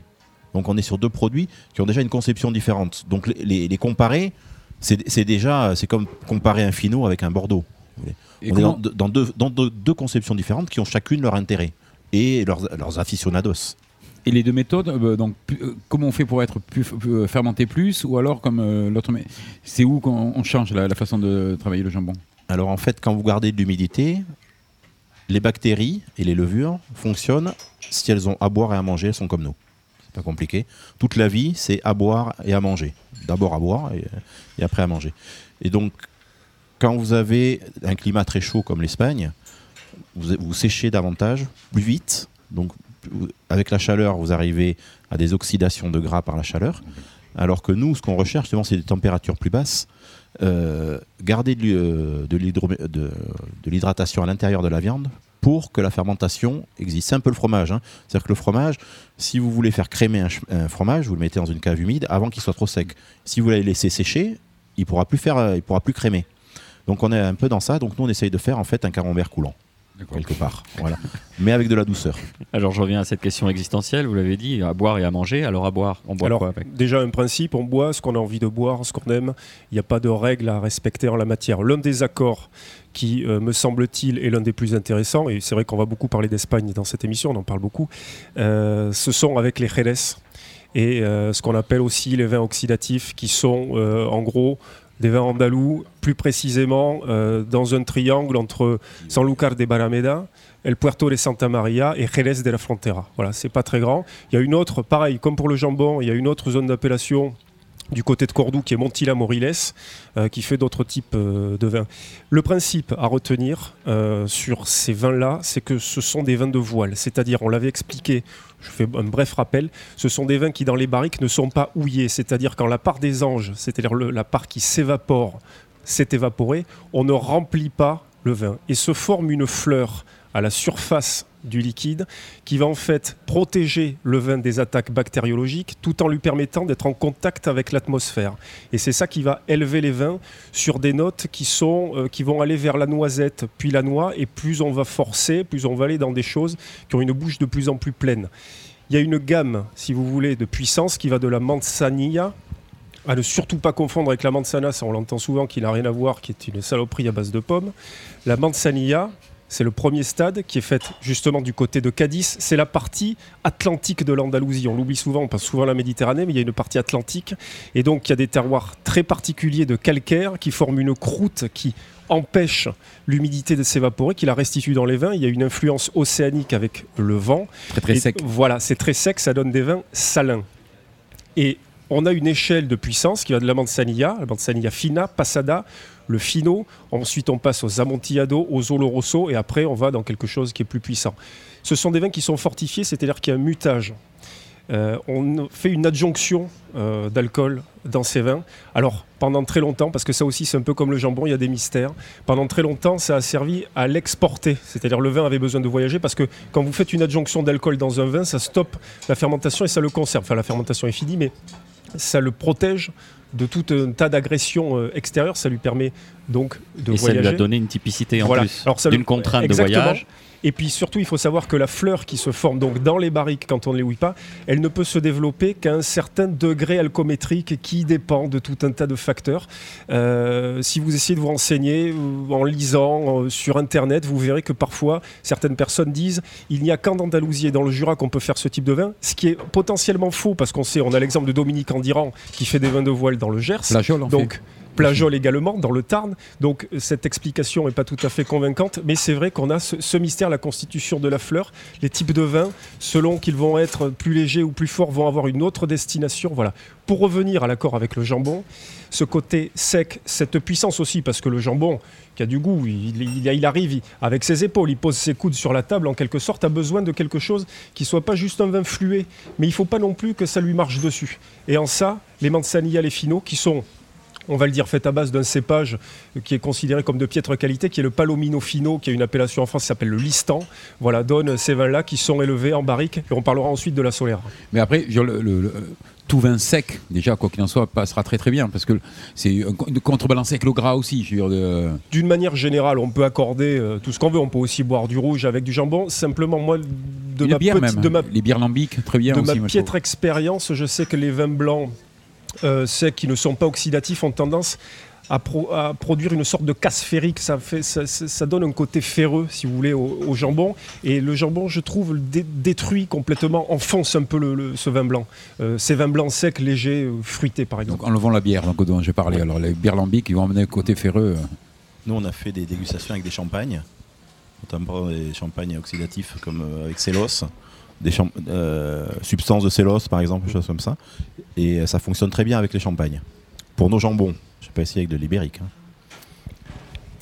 Donc on est sur deux produits qui ont déjà une conception différente. Donc les, les- les comparer, c'est déjà, c'est comme comparer un finot avec un bordeaux. Et On est dans, dans deux, dans deux- deux conceptions différentes qui ont chacune leur intérêt et leurs, leurs aficionados. Et les deux méthodes, euh, donc pu- euh, comment on fait pour être plus euh, fermenté plus ou alors comme euh, l'autre C'est où qu'on on change la, la façon de travailler le jambon? Alors en fait, quand vous gardez de l'humidité, les bactéries et les levures fonctionnent si elles ont à boire et à manger, elles sont comme nous. C'est pas compliqué. Toute la vie, c'est à boire et à manger. D'abord à boire et, après à manger. Et donc, quand vous avez un climat très chaud comme l'Espagne, vous, vous séchez davantage, plus vite. Donc, avec la chaleur, vous arrivez à des oxydations de gras par la chaleur. Alors que nous, ce qu'on recherche, c'est des températures plus basses. Euh, garder euh, de de- l'hydratation à l'intérieur de la viande pour que la fermentation existe. C'est un peu le fromage. hein. C'est-à-dire que le fromage, si vous voulez faire crémer un, fromage, vous le mettez dans une cave humide avant qu'il soit trop sec. Si vous l'avez laissé sécher, il pourra plus euh, pourra plus crémer. Donc on est un peu dans ça. Donc nous on essaye de faire en fait un camembert coulant quelque part. Voilà. Mais avec de la douceur. Alors je reviens à cette question existentielle, vous l'avez dit, à boire et à manger. Alors à boire, on boit Alors, quoi avec? déjà, un principe, on boit ce qu'on a envie de boire, ce qu'on aime. Il n'y a pas de règles à respecter en la matière. L'un des accords qui, euh, me semble-t-il, est l'un des plus intéressants, et c'est vrai qu'on va beaucoup parler d'Espagne dans cette émission, on en parle beaucoup, euh, ce sont avec les Jerez et euh, ce qu'on appelle aussi les vins oxydatifs, qui sont euh, en gros des vins andalous, plus précisément euh, dans un triangle entre Sanlúcar de Barrameda, El Puerto de Santa Maria et Jerez de la Frontera. Voilà, c'est pas très grand. Il y a une autre, pareil, comme pour le jambon, il y a une autre zone d'appellation du côté de Cordoue qui est Montilla Moriles, euh, qui fait d'autres types euh, de vins. Le principe à retenir euh, sur ces vins-là, c'est que ce sont des vins de voile, c'est-à-dire, on l'avait expliqué, je fais un bref rappel, ce sont des vins qui dans les barriques ne sont pas houillés, c'est-à-dire quand la part des anges, c'est-à-dire la part qui s'évapore, s'est évaporée, on ne remplit pas le vin. Et se forme une fleur à la surface du liquide qui va en fait protéger le vin des attaques bactériologiques tout en lui permettant d'être en contact avec l'atmosphère. Et c'est ça qui va élever les vins sur des notes qui, sont, euh, qui vont aller vers la noisette puis la noix et plus on va forcer, plus on va aller dans des choses qui ont une bouche de plus en plus pleine. Il y a une gamme, si vous voulez, de puissance qui va de la manzanilla à ne surtout pas confondre avec la manzana, ça on l'entend souvent, qui n'a rien à voir, qui est une saloperie à base de pommes. La manzanilla, c'est le premier stade qui est fait justement du côté de Cadiz. C'est la partie atlantique de l'Andalousie. On l'oublie souvent, on passe souvent à la Méditerranée, mais il y a une partie atlantique. Et donc il y a des terroirs très particuliers de calcaire qui forment une croûte qui empêche l'humidité de s'évaporer, qui la restitue dans les vins. Il y a une influence océanique avec le vent. Très très Et sec. Voilà, c'est très sec, ça donne des vins salins. Et on a une échelle de puissance qui va de la manzanilla, la manzanilla fina, passada, le fino. Ensuite, on passe aux amontillado, aux oloroso, et après, on va dans quelque chose qui est plus puissant. Ce sont des vins qui sont fortifiés, c'est-à-dire qu'il y a un mutage. Euh, on fait une adjonction euh, d'alcool dans ces vins. Alors, pendant très longtemps, parce que ça aussi c'est un peu comme le jambon, il y a des mystères, pendant très longtemps ça a servi à l'exporter. C'est-à-dire le vin avait besoin de voyager parce que quand vous faites une adjonction d'alcool dans un vin, ça stoppe la fermentation et ça le conserve. Enfin, la fermentation est finie, mais ça le protège de tout un tas d'agressions euh, extérieures. Ça lui permet donc de Et ça lui voyager. a donné une typicité en Voilà. plus d'une contrainte de voyage. Et puis surtout, il faut savoir que la fleur qui se forme donc dans les barriques quand on ne les houille pas, elle ne peut se développer qu'à un certain degré alcométrique qui dépend de tout un tas de facteurs. Euh, si vous essayez de vous renseigner euh, en lisant euh, sur Internet, vous verrez que parfois certaines personnes disent il n'y a qu'en Andalousie et dans le Jura qu'on peut faire ce type de vin, ce qui est potentiellement faux parce qu'on sait, on a l'exemple de Dominique Andiran qui fait des vins de voile dans le Gers. La en Donc, fait. Plajol également, dans le Tarn. Donc, cette explication n'est pas tout à fait convaincante, mais c'est vrai qu'on a ce, mystère, la constitution de la fleur, les types de vins, selon qu'ils vont être plus légers ou plus forts, vont avoir une autre destination. Voilà. Pour revenir à l'accord avec le jambon, ce côté sec, cette puissance aussi, parce que le jambon, qui a du goût, il, il- arrive avec ses épaules, il pose ses coudes sur la table, en quelque sorte, a besoin de quelque chose qui soit pas juste un vin fluet, mais il faut pas non plus que ça lui marche dessus. Et en ça, les Manzanilla, les Fino, qui sont on va le dire, fait à base d'un cépage qui est considéré comme de piètre qualité, qui est le Palomino Fino, qui a une appellation en France qui s'appelle le Listan. Voilà, donne ces vins-là qui sont élevés en barrique. Et on parlera ensuite de la Solera. Mais après, je- le- le- le- tout vin sec, déjà, quoi qu'il en soit, passera très très bien parce que c'est un co- de contrebalancer avec le gras aussi. De- D'une manière générale, on peut accorder euh, tout ce qu'on veut. On peut aussi boire du rouge avec du jambon. Simplement, moi, de ma, bière petite- de ma Les bières lambiques, très bien de aussi. ma piètre expérience, je sais que les vins blancs euh, secs qui ne sont pas oxydatifs ont tendance à, pro- à produire une sorte de casse ferrique. Ça, fait, ça, donne un côté ferreux, si vous voulez, au, au jambon. Et le jambon, je trouve, dé- détruit complètement, enfonce un peu le, le- ce vin blanc. Euh, ces vins blancs secs, légers, euh, fruités, par exemple. Donc enlevons la bière donc, dont j'ai parlé. Alors les bières lambiques, ils vont amener le côté ferreux. Nous, on a fait des dégustations avec des champagnes, notamment des champagnes oxydatifs comme avec Célos, des champ- euh, substances de Célos par exemple, des choses comme ça. Et euh, ça fonctionne très bien avec les champagnes. Pour nos jambons, je sais pas essayer avec de l'ibérique. hein.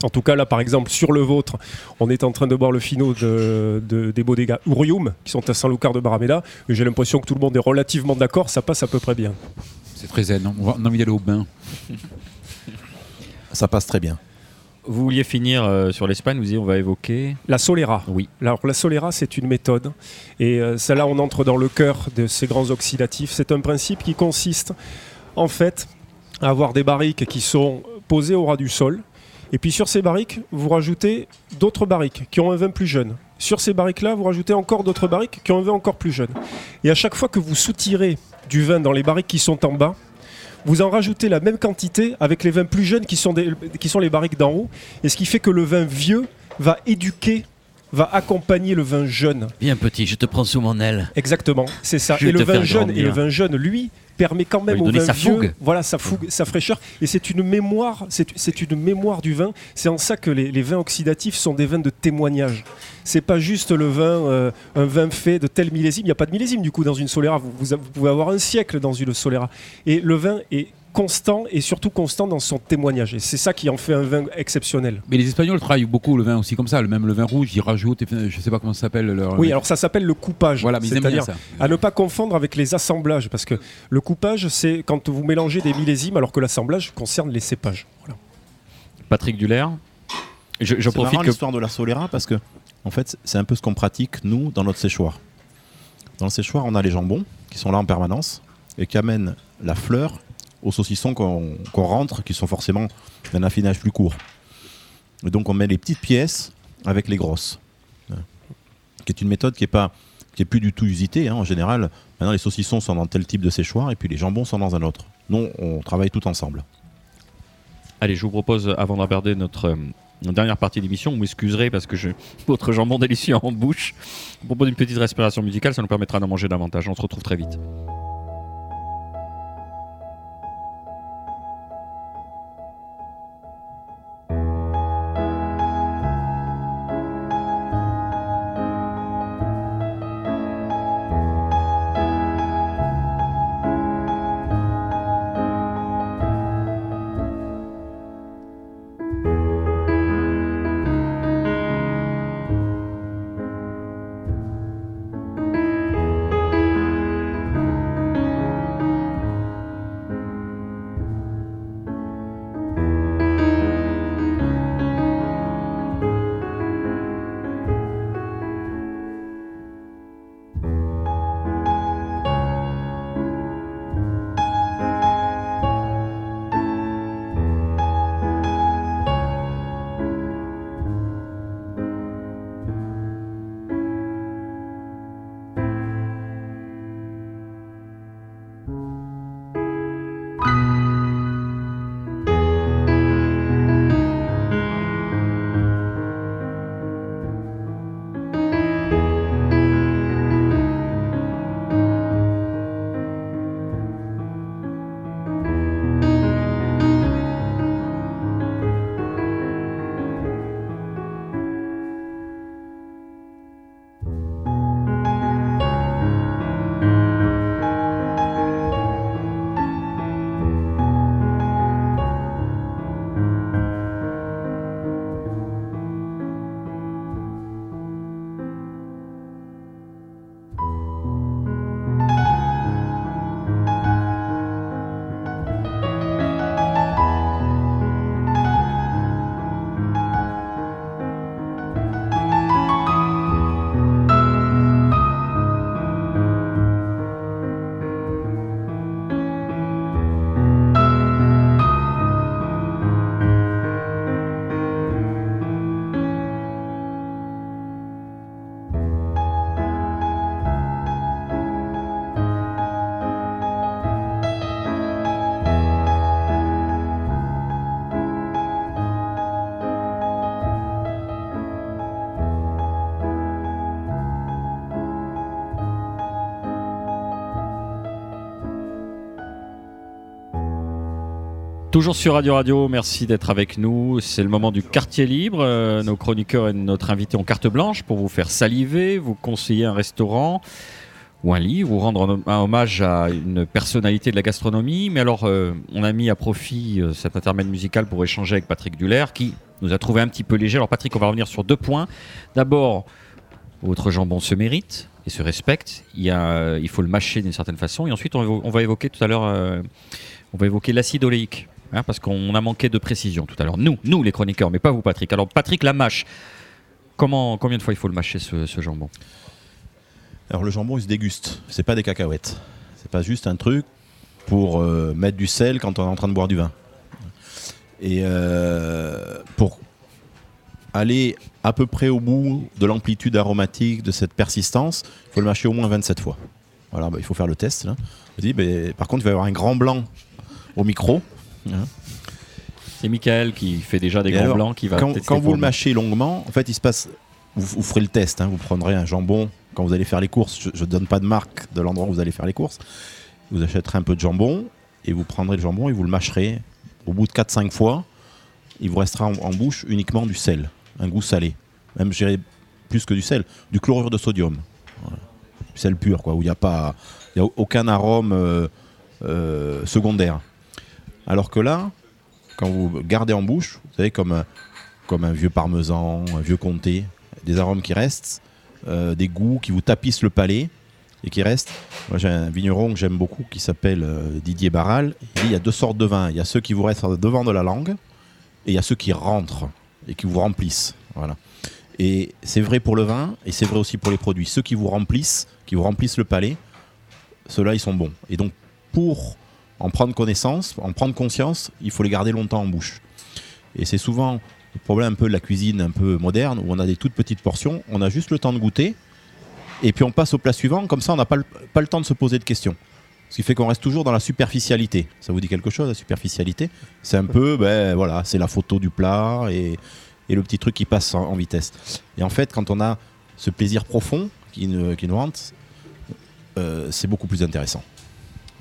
En tout cas, là, par exemple, sur le vôtre, on est en train de boire le fino de, de- des bodegas Urium, qui sont à Saint-Lucar de Barameda. Et J'ai l'impression que tout le monde est relativement d'accord, ça passe à peu près bien. C'est très zen. On, va- on a envie d'aller au bain. Ça passe très bien. Vous vouliez finir euh, sur l'Espagne, vous disiez on va évoquer. La Solera. Oui. Alors la Solera, c'est une méthode. Et euh, celle-là, on entre dans le cœur de ces grands oxydatifs. C'est un principe qui consiste, en fait, à avoir des barriques qui sont posées au ras du sol. Et puis sur ces barriques, vous rajoutez d'autres barriques qui ont un vin plus jeune. Sur ces barriques-là, vous rajoutez encore d'autres barriques qui ont un vin encore plus jeune. Et à chaque fois que vous soutirez du vin dans les barriques qui sont en bas, vous en rajoutez la même quantité avec les vins plus jeunes qui sont, des- qui sont les barriques d'en haut. Et ce qui fait que le vin vieux va éduquer, va accompagner le vin jeune. Bien petit, je te prends sous mon aile. Exactement, c'est ça. Je et le vin jeune, et le vin jeune, lui, permet quand même au vin sa vieux, fougue. voilà, sa fougue, sa fraîcheur. Et c'est une mémoire, c'est c'est une mémoire du vin. C'est en ça que les, les vins oxydatifs sont des vins de témoignage. C'est pas juste le vin, euh, un vin fait de tel millésime. Il n'y a pas de millésime du coup dans une Solera. Vous, vous, vous pouvez avoir un siècle dans une Solera. Et le vin est constant et surtout constant dans son témoignage. Et c'est ça qui en fait un vin exceptionnel. Mais les Espagnols travaillent beaucoup le vin aussi comme ça. Le même le vin rouge, ils rajoutent, je sais pas comment ça s'appelle. Leur... Oui, alors ça s'appelle le coupage. voilà, mais ils aiment bien C'est-à-dire ça. À ne pas confondre avec les assemblages, parce que le coupage, c'est quand vous mélangez des millésimes, alors que l'assemblage concerne les cépages. Voilà. Patrick Dulaire. Je, profite marrant que. l'histoire de la Solera parce que en fait c'est un peu ce qu'on pratique nous dans notre séchoir. Dans le séchoir on a les jambons qui sont là en permanence et qui amènent la fleur aux saucissons qu'on rentre qui sont forcément d'un affinage plus court. Et donc on met les petites pièces avec les grosses. Qui est une méthode qui est pas qui est plus du tout usitée hein. en général. Maintenant les saucissons sont dans tel type de séchoir et puis les jambons sont dans un autre. Nous on travaille tout ensemble. Allez, je vous propose, avant d'aborder notre, euh, dernière partie d'émission, vous m'excuserez parce que je, votre jambon délicieux en bouche, je vous propose une petite respiration musicale, ça nous permettra d'en manger davantage. On se retrouve très vite. Toujours sur Radio Radio, merci d'être avec nous. C'est le moment du quartier libre. Euh, nos chroniqueurs et notre invité ont carte blanche pour vous faire saliver, vous conseiller un restaurant ou un livre, ou rendre un, hommage à une personnalité de la gastronomie. Mais alors, euh, on a mis à profit euh, cet intermède musical pour échanger avec Patrick Duller, qui nous a trouvé un petit peu léger. Alors Patrick, on va revenir sur deux points. D'abord, votre jambon se mérite et se respecte. Il, faut le mâcher d'une certaine façon. Et ensuite, on, va- évoquer tout à l'heure, on va évoquer l'acide oléique. Hein, parce qu'on a manqué de précision tout à l'heure. Nous, nous les chroniqueurs, mais pas vous Patrick. Alors Patrick, la mâche. Comment, combien de fois il faut le mâcher ce, jambon? Alors le jambon, il se déguste. C'est pas des cacahuètes. C'est pas juste un truc pour euh, mettre du sel quand on est en train de boire du vin. Et euh, pour aller à peu près au bout de l'amplitude aromatique de cette persistance, il faut le mâcher au moins 27 fois. Voilà, bah, il faut faire le test. Je dis, ben, par contre, il va y avoir un grand blanc au micro. Hein. C'est Michael qui fait déjà des Et grands alors, blancs qui va quand, vous le mâchez longuement, en fait, il se passe. Vous, vous ferez le test. hein, vous prendrez un jambon quand vous allez faire les courses. Je ne donne pas de marque de l'endroit où vous allez faire les courses. Vous achèterez un peu de jambon et vous prendrez le jambon et vous le mâcherez. Au bout de 4-5 fois, il vous restera en, en bouche uniquement du sel, un goût salé. Même, je plus que du sel, du chlorure de sodium. Voilà. Du sel pur, quoi, où il n'y a, pas, il y a aucun arôme euh, euh, secondaire. Alors que là, quand vous gardez en bouche, vous savez, comme comme un vieux parmesan, un vieux comté, des arômes qui restent, euh, des goûts qui vous tapissent le palais et qui restent. Moi, j'ai un vigneron que j'aime beaucoup qui s'appelle euh, Didier Barral. Il dit il y a deux sortes de vins. Il y a ceux qui vous restent devant de la langue et il y a ceux qui rentrent et qui vous remplissent. Voilà. Et c'est vrai pour le vin et c'est vrai aussi pour les produits. Ceux qui vous remplissent, qui vous remplissent le palais, ceux-là, ils sont bons. Et donc, pour en prendre connaissance, en prendre conscience, il faut les garder longtemps en bouche. Et c'est souvent le problème un peu de la cuisine un peu moderne, où on a des toutes petites portions, on a juste le temps de goûter, et puis on passe au plat suivant, comme ça on n'a pas le, pas le temps de se poser de questions. Ce qui fait qu'on reste toujours dans la superficialité. Ça vous dit quelque chose, la superficialité? C'est un peu, ben voilà, c'est la photo du plat et, et le petit truc qui passe en, vitesse. Et en fait, quand on a ce plaisir profond qui, nous- qui nous hante, euh, c'est beaucoup plus intéressant.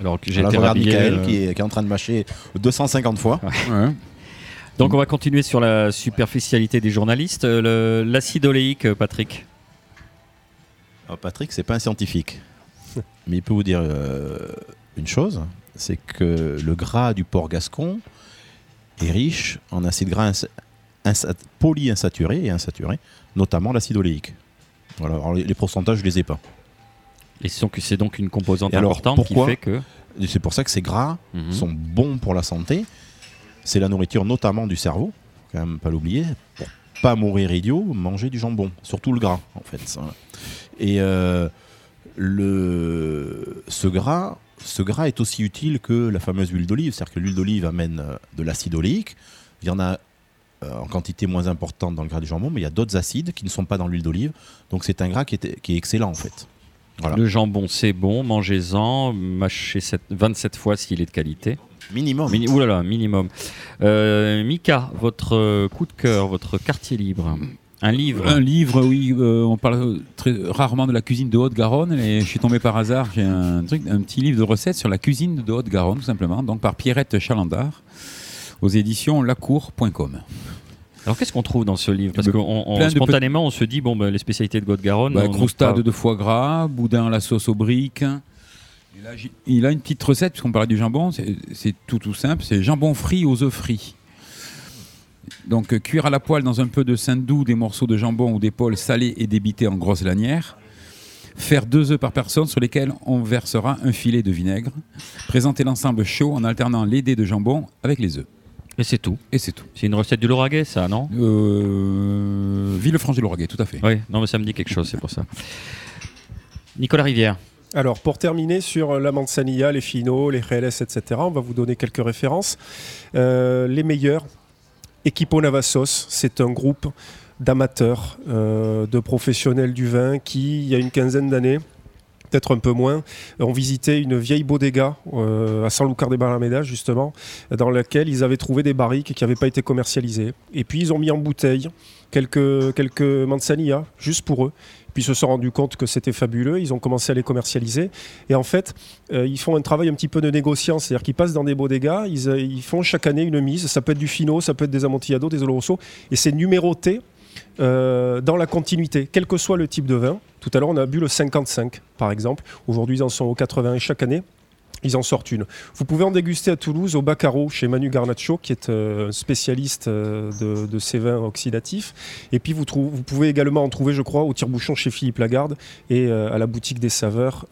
Alors que j'ai été regarde Michael euh, qui, est, qui est en train de mâcher 250 fois. Ouais. Donc on va continuer sur la superficialité des journalistes. Euh, L'acide oléique, euh, Patrick. Alors, Patrick, c'est pas un scientifique, mais il peut vous dire euh, une chose, c'est que le gras du porc gascon est riche en acides gras ins- insa- polyinsaturés et insaturés, notamment l'acide oléique. Voilà, alors, les, les pourcentages, je les ai pas. Et c'est donc, une composante alors, importante pourquoi qui fait que. C'est pour ça que ces gras Mhm. sont bons pour la santé. C'est la nourriture notamment du cerveau, faut quand même pas l'oublier. Pour pas mourir idiot, manger du jambon, surtout le gras en fait. Et euh, le, ce gras, ce gras est aussi utile que la fameuse huile d'olive, c'est-à-dire que l'huile d'olive amène euh, de l'acide oléique. Il y en a euh, en quantité moins importante dans le gras du jambon, mais il y a d'autres acides qui ne sont pas dans l'huile d'olive. Donc c'est un gras qui est, qui est excellent en fait. Voilà. Le jambon, c'est bon, mangez-en, mâchez sept- 27 fois s'il est de qualité. Minimum. Mini- Ouh là là, minimum. Euh, Mika, votre euh, coup de cœur, votre quartier libre. Un livre. Un livre, oui, euh, on parle très rarement de la cuisine de Haute-Garonne et je suis tombé par hasard, j'ai un, truc, un petit livre de recettes sur la cuisine de Haute-Garonne, tout simplement, donc par Pierrette Chalandard, aux éditions lacour.com. Alors qu'est-ce qu'on trouve dans ce livre? Parce Ben, que spontanément, on se dit, bon, ben, les spécialités de Haute-Garonne. Bah, croustade de foie gras, boudin à la sauce aux briques. Et là, j'ai- il a une petite recette, puisqu'on parlait du jambon, c'est c'est tout tout simple, c'est jambon frit aux œufs frits. Donc euh, cuire à la poêle dans un peu de saindoux des morceaux de jambon ou d'épaule salés et débités en grosses lanières. Faire deux œufs par personne sur lesquels on versera un filet de vinaigre. Présenter l'ensemble chaud en alternant les dés de jambon avec les œufs. Et c'est tout. Et c'est tout. C'est une recette du Lauragais, ça, non? Euh, Villefranche-de-Lauragais, tout à fait. Oui, non, mais ça me dit quelque chose, c'est pour ça. Nicolas Rivière. Alors, pour terminer sur la manzanilla, les finaux, les reales, etc., on va vous donner quelques références. Euh, les meilleurs, Equipo Navassos, c'est un groupe d'amateurs, euh, de professionnels du vin qui, il y a une quinzaine d'années, peut-être un peu moins, ont visité une vieille bodega euh, à Sanlúcar de Barrameda, justement, dans laquelle ils avaient trouvé des barriques qui n'avaient pas été commercialisées. Et puis ils ont mis en bouteille quelques, quelques manzanilla, juste pour eux. Puis ils se sont rendus compte que c'était fabuleux, ils ont commencé à les commercialiser. Et en fait, euh, ils font un travail un petit peu de négociant, c'est-à-dire qu'ils passent dans des bodegas, ils, euh, ils font chaque année une mise, ça peut être du fino, ça peut être des amontillados, des oloroso, et c'est numéroté euh, dans la continuité, quel que soit le type de vin. Tout à l'heure, on a bu le 55, par exemple. Aujourd'hui, ils en sont au 80 et chaque année. Ils en sortent une. Vous pouvez en déguster à Toulouse au Baccaro chez Manu Garnacho, qui est euh, spécialiste euh, de, ces vins oxydatifs. Et puis vous, pouvez également en trouver, je crois, au tire-bouchon chez Philippe Lagarde et euh, à la boutique des saveurs,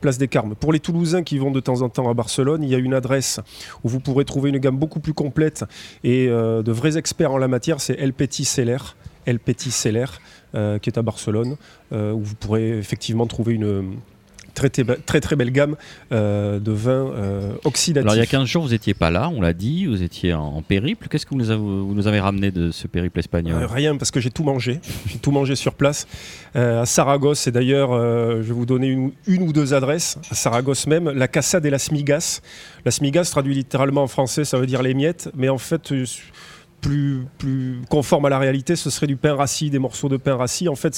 Place des Carmes. Pour les Toulousains qui vont de temps en temps à Barcelone, il y a une adresse où vous pourrez trouver une gamme beaucoup plus complète et de vrais experts en la matière. C'est El Petit Celler. El Petit Celler, euh, qui est à Barcelone, euh, où vous pourrez effectivement trouver une très très, très, belle gamme euh, de vins euh, oxydatifs. Alors il y a 15 jours, vous n'étiez pas là, on l'a dit, vous étiez en, en périple. Qu'est-ce que vous nous, avez, vous nous avez ramené de ce périple espagnol? Euh, rien parce que j'ai tout mangé. J'ai tout mangé sur place. Euh, à Saragosse, et d'ailleurs, euh, je vais vous donner une, une ou deux adresses. À Saragosse même, la Casa de las Migas. Las Migas, traduit littéralement en français, ça veut dire les miettes. Mais en fait, euh, plus, conforme à la réalité, ce serait du pain rassis, des morceaux de pain rassis. En fait,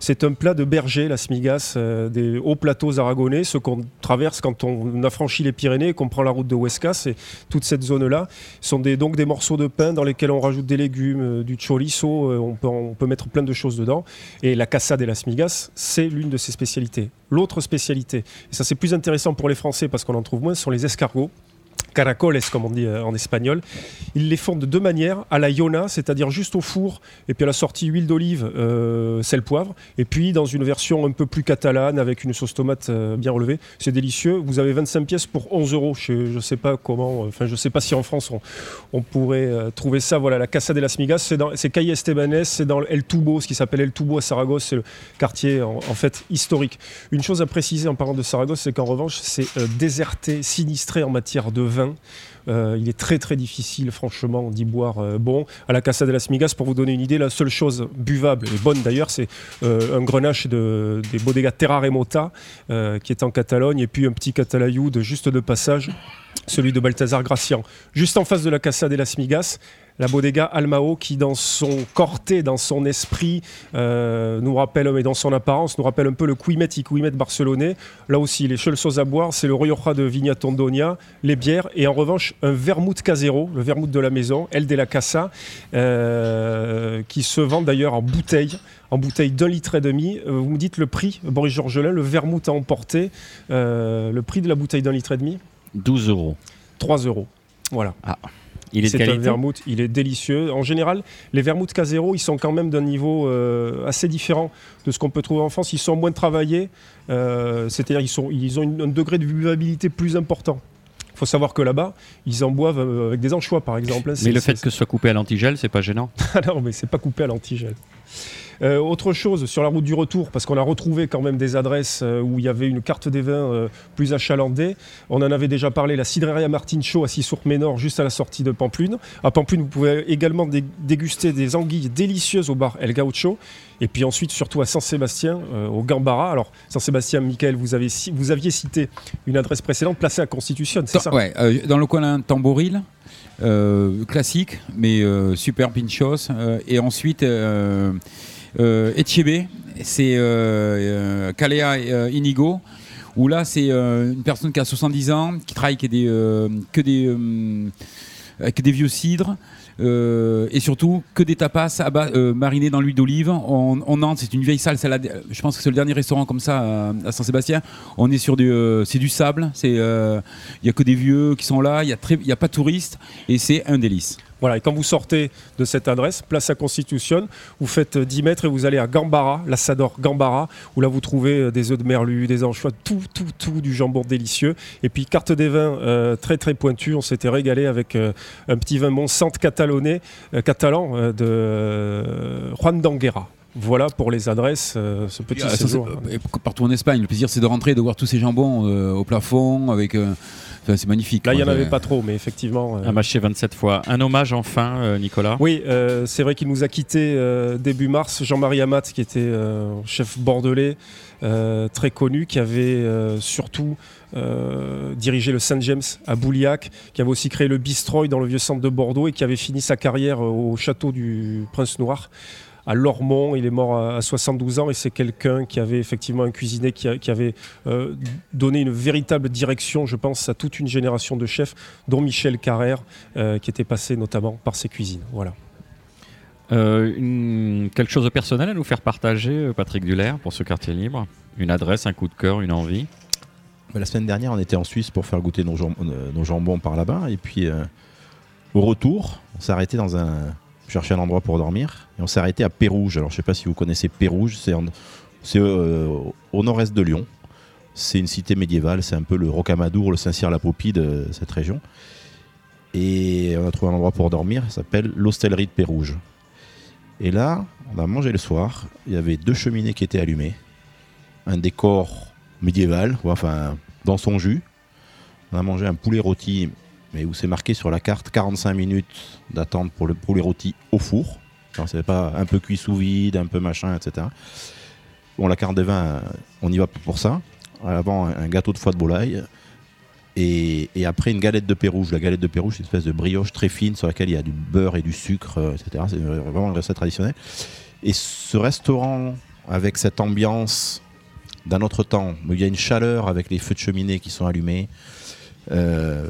c'est un plat de berger, la smigas, euh, des hauts plateaux aragonais, ce qu'on traverse quand on affranchit les Pyrénées et qu'on prend la route de Huesca. C'est toute cette zone-là. Sont des, donc des morceaux de pain dans lesquels on rajoute des légumes, euh, du chorizo, euh, on, peut, mettre plein de choses dedans. Et la casa de las migas, c'est l'une de ses spécialités. L'autre spécialité, et ça c'est plus intéressant pour les Français parce qu'on en trouve moins, sont les escargots. Caracoles, comme on dit euh, en espagnol. Ils les font de deux manières, à la iona, c'est-à-dire juste au four, et puis à la sortie huile d'olive, euh, sel, poivre, et puis dans une version un peu plus catalane avec une sauce tomate euh, bien relevée. C'est délicieux. Vous avez 25 pièces pour 11 euros. Je ne sais pas comment, euh, enfin je sais pas si en France on, pourrait trouver ça. Voilà, la Casa de las Migas, c'est c'est Calle Estebanès, c'est dans El Tubo, ce qui s'appelle El Tubo à Saragosse, c'est le quartier en, en fait historique. Une chose à préciser en parlant de Saragosse, c'est qu'en revanche, c'est déserté, sinistré en matière de vin. Euh, il est très très difficile, franchement, d'y boire euh, bon. À la Casa de las Migas, pour vous donner une idée, la seule chose buvable et bonne d'ailleurs, c'est euh, un grenache de, des bodegas Terra Remota, qui est en Catalogne, et puis un petit catalayou de juste de passage, celui de Balthazar Gracian. Juste en face de la Casa de las Migas, la bodega Almao qui dans son corté, dans son esprit, euh, nous rappelle, et dans son apparence, nous rappelle un peu le Cuimet y Cuimet barcelonais. Là aussi, les seules choses à boire, c'est le Rioja de Vigna Tondonia, les bières, et en revanche, un vermouth casero, le vermouth de la maison, El de la Casa, euh, qui se vend d'ailleurs en bouteille, en bouteille d'un litre et demi. Euh, vous me dites le prix, Boris Georgelin, le vermouth à emporter, euh, le prix de la bouteille d'un litre et demi, 12 euros. 3 euros. Voilà. Il est C'est un vermouth, il est délicieux. En général, les vermouths casero, ils sont quand même d'un niveau euh, assez différent de ce qu'on peut trouver en France. Ils sont moins travaillés, euh, c'est-à-dire ils, sont, ils ont une- un degré de buvabilité plus important. Il faut savoir que là-bas, ils en boivent euh, avec des anchois, par exemple. hein. Mais le fait que ce soit coupé à l'antigel, c'est pas gênant ah non, mais c'est pas coupé à l'antigel. Euh, autre chose, sur la route du retour, parce qu'on a retrouvé quand même des adresses euh, où il y avait une carte des vins euh, plus achalandée. On en avait déjà parlé, la Cidreria Martin Show à Sissour-Ménor, juste à la sortie de Pamplune. À Pamplune, vous pouvez également dé- déguster des anguilles délicieuses au bar El Gaucho. Et puis ensuite, surtout à Saint-Sébastien, euh, au Gambara. Alors, Saint-Sébastien, Michael, vous, avez, ci- vous aviez cité une adresse précédente placée à Constitution, c'est ça? ouais, euh, dans le coin Tamboril, euh, classique, mais super pinchos. et ensuite, euh, Etchebe, c'est euh, euh, Kalea euh, Inigo, où là, c'est euh, une personne qui a 70 ans, qui travaille avec des, que des, vieux cidres. et surtout que des tapas marinés dans l'huile d'olive. On, on entre, c'est une vieille salle. je pense que c'est le dernier restaurant comme ça à, Saint-Sébastien. On est sur du, c'est du sable. Il y a que des vieux qui sont là. Il y a pas de touristes et c'est un délice. Voilà, et quand vous sortez de cette adresse, place à Constitution, vous faites euh, 10 mètres et vous allez à Gambara, l'Assador Gambara, où là vous trouvez euh, des œufs de merlu, des anchois, tout, tout, tout, du jambon délicieux. Et puis carte des vins euh, très très pointue, on s'était régalé avec euh, un petit vin Monsante catalonais, euh, catalan euh, de euh, Juan d'Anguera. Voilà pour les adresses, euh, ce petit Ah, ça, séjour. euh, partout en Espagne, le plaisir c'est de rentrer, de voir tous ces jambons euh, au plafond, avec. euh, enfin, c'est magnifique. Là, il n'y en avait pas trop, mais effectivement. euh, Un mâché 27 fois. Un hommage enfin, euh, Nicolas Oui, euh, c'est vrai qu'il nous a quitté euh, début mars. Jean-Marie Amat, qui était euh, chef bordelais, euh, très connu, qui avait euh, surtout euh, dirigé le Saint James à Bouliac, qui avait aussi créé le Bistroy dans le vieux centre de Bordeaux et qui avait fini sa carrière au château du Prince Noir. À Lormont, il est mort à à 72 ans et c'est quelqu'un qui avait effectivement un cuisinier qui, a- qui avait euh, donné une véritable direction, je pense, à toute une génération de chefs, dont Michel Carrère, euh, qui était passé notamment par ses cuisines. Voilà. Euh, une- quelque chose de personnel à nous faire partager, Patrick Dullaire, pour ce quartier libre? Une adresse, un coup de cœur, une envie? La semaine dernière, on était en Suisse pour faire goûter nos, jam- nos jambons par là-bas. Et puis, euh, au retour, on s'est arrêté dans un. Chercher un endroit pour dormir. Et on s'est arrêté à Pérouge. Alors, je sais pas si vous connaissez Pérouge. C'est, euh, au nord-est de Lyon. C'est une cité médiévale. C'est un peu le Rocamadour, le Saint-Cyr-la-Popie de cette région. Et on a trouvé un endroit pour dormir. Ça s'appelle l'Hostellerie de Pérouge. Et là, on a mangé le soir. Il y avait deux cheminées qui étaient allumées. Un décor médiéval, enfin dans son jus. On a mangé un poulet rôti, mais où c'est marqué sur la carte 45 minutes d'attente pour le poulet rôti au four. Quand c'est pas un peu cuit sous vide, un peu machin, etc. Bon, la carte des vins, on y va pour ça. Avant, un gâteau de foie de volaille. Et, après, une galette de pérouge. La galette de pérouge, c'est une espèce de brioche très fine sur laquelle il y a du beurre et du sucre, euh, etc. C'est vraiment une recette traditionnelle. Et ce restaurant, avec cette ambiance d'un autre temps, où il y a une chaleur avec les feux de cheminée qui sont allumés, euh,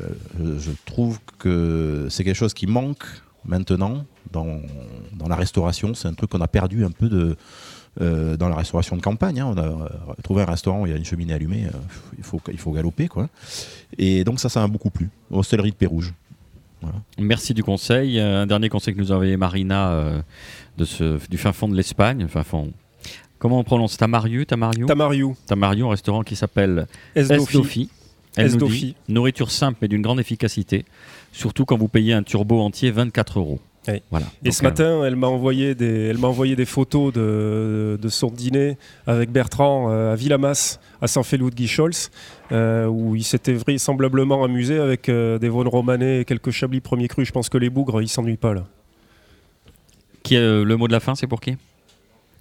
je trouve que c'est quelque chose qui manque maintenant dans, dans la restauration. C'est un truc qu'on a perdu un peu de, euh, dans la restauration de campagne. hein. On a euh, trouvé un restaurant où il y a une cheminée allumée, euh, il, faut, il faut galoper. Quoi. Et donc ça, ça m'a beaucoup plu. Hostellerie de Pérouge. Merci du conseil. Un dernier conseil que nous a envoyé Marina euh, de ce, du fin fond de l'Espagne. Fin fond. Comment on prononce? Tamariu Tamariu? Tamariou, Tamariu, un restaurant qui s'appelle Esdofi. Elle nous Esdofi. dit nourriture simple mais d'une grande efficacité, surtout quand vous payez un turbo entier 24 euros. Oui. Voilà. Et Donc, ce matin, elle m'a envoyé des, elle m'a envoyé des photos de, de son dîner avec Bertrand euh, à Villamas, à San Feliu de Guicholz, euh, où il s'était vraisemblablement amusé avec euh, des Vaughan romanais et quelques chablis premier cru. Je pense que les bougres, ils s'ennuient pas là. qui est, euh, le mot de la fin, c'est pour qui?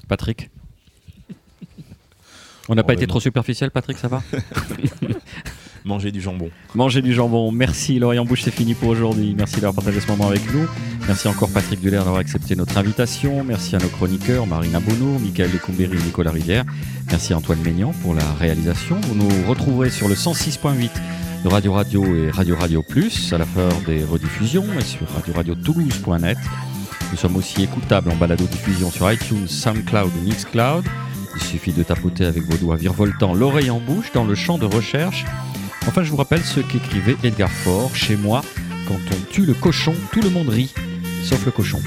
Patrick On n'a pas Oh, été trop superficiel, Patrick, ça va? Manger du jambon. Manger du jambon. Merci Lorient Bouche, c'est fini pour aujourd'hui. Merci d'avoir partagé ce moment avec nous. Merci encore Patrick Dulaire d'avoir accepté notre invitation. Merci à nos chroniqueurs Marina Bonneau, Michael Lecumberi et Nicolas Rivière. Merci Antoine Maignan pour la réalisation. Vous nous retrouverez sur le 106.8 de Radio Radio et Radio Radio Plus à la fin des rediffusions et sur radioradio-toulouse.net. Nous sommes aussi écoutables en balado-diffusion sur iTunes, SoundCloud ou Mixcloud. Il suffit de tapoter avec vos doigts virevoltants l'oreille en bouche dans le champ de recherche. Enfin, je vous rappelle ce qu'écrivait Edgar Faure. Chez moi, quand on tue le cochon, tout le monde rit, sauf le cochon.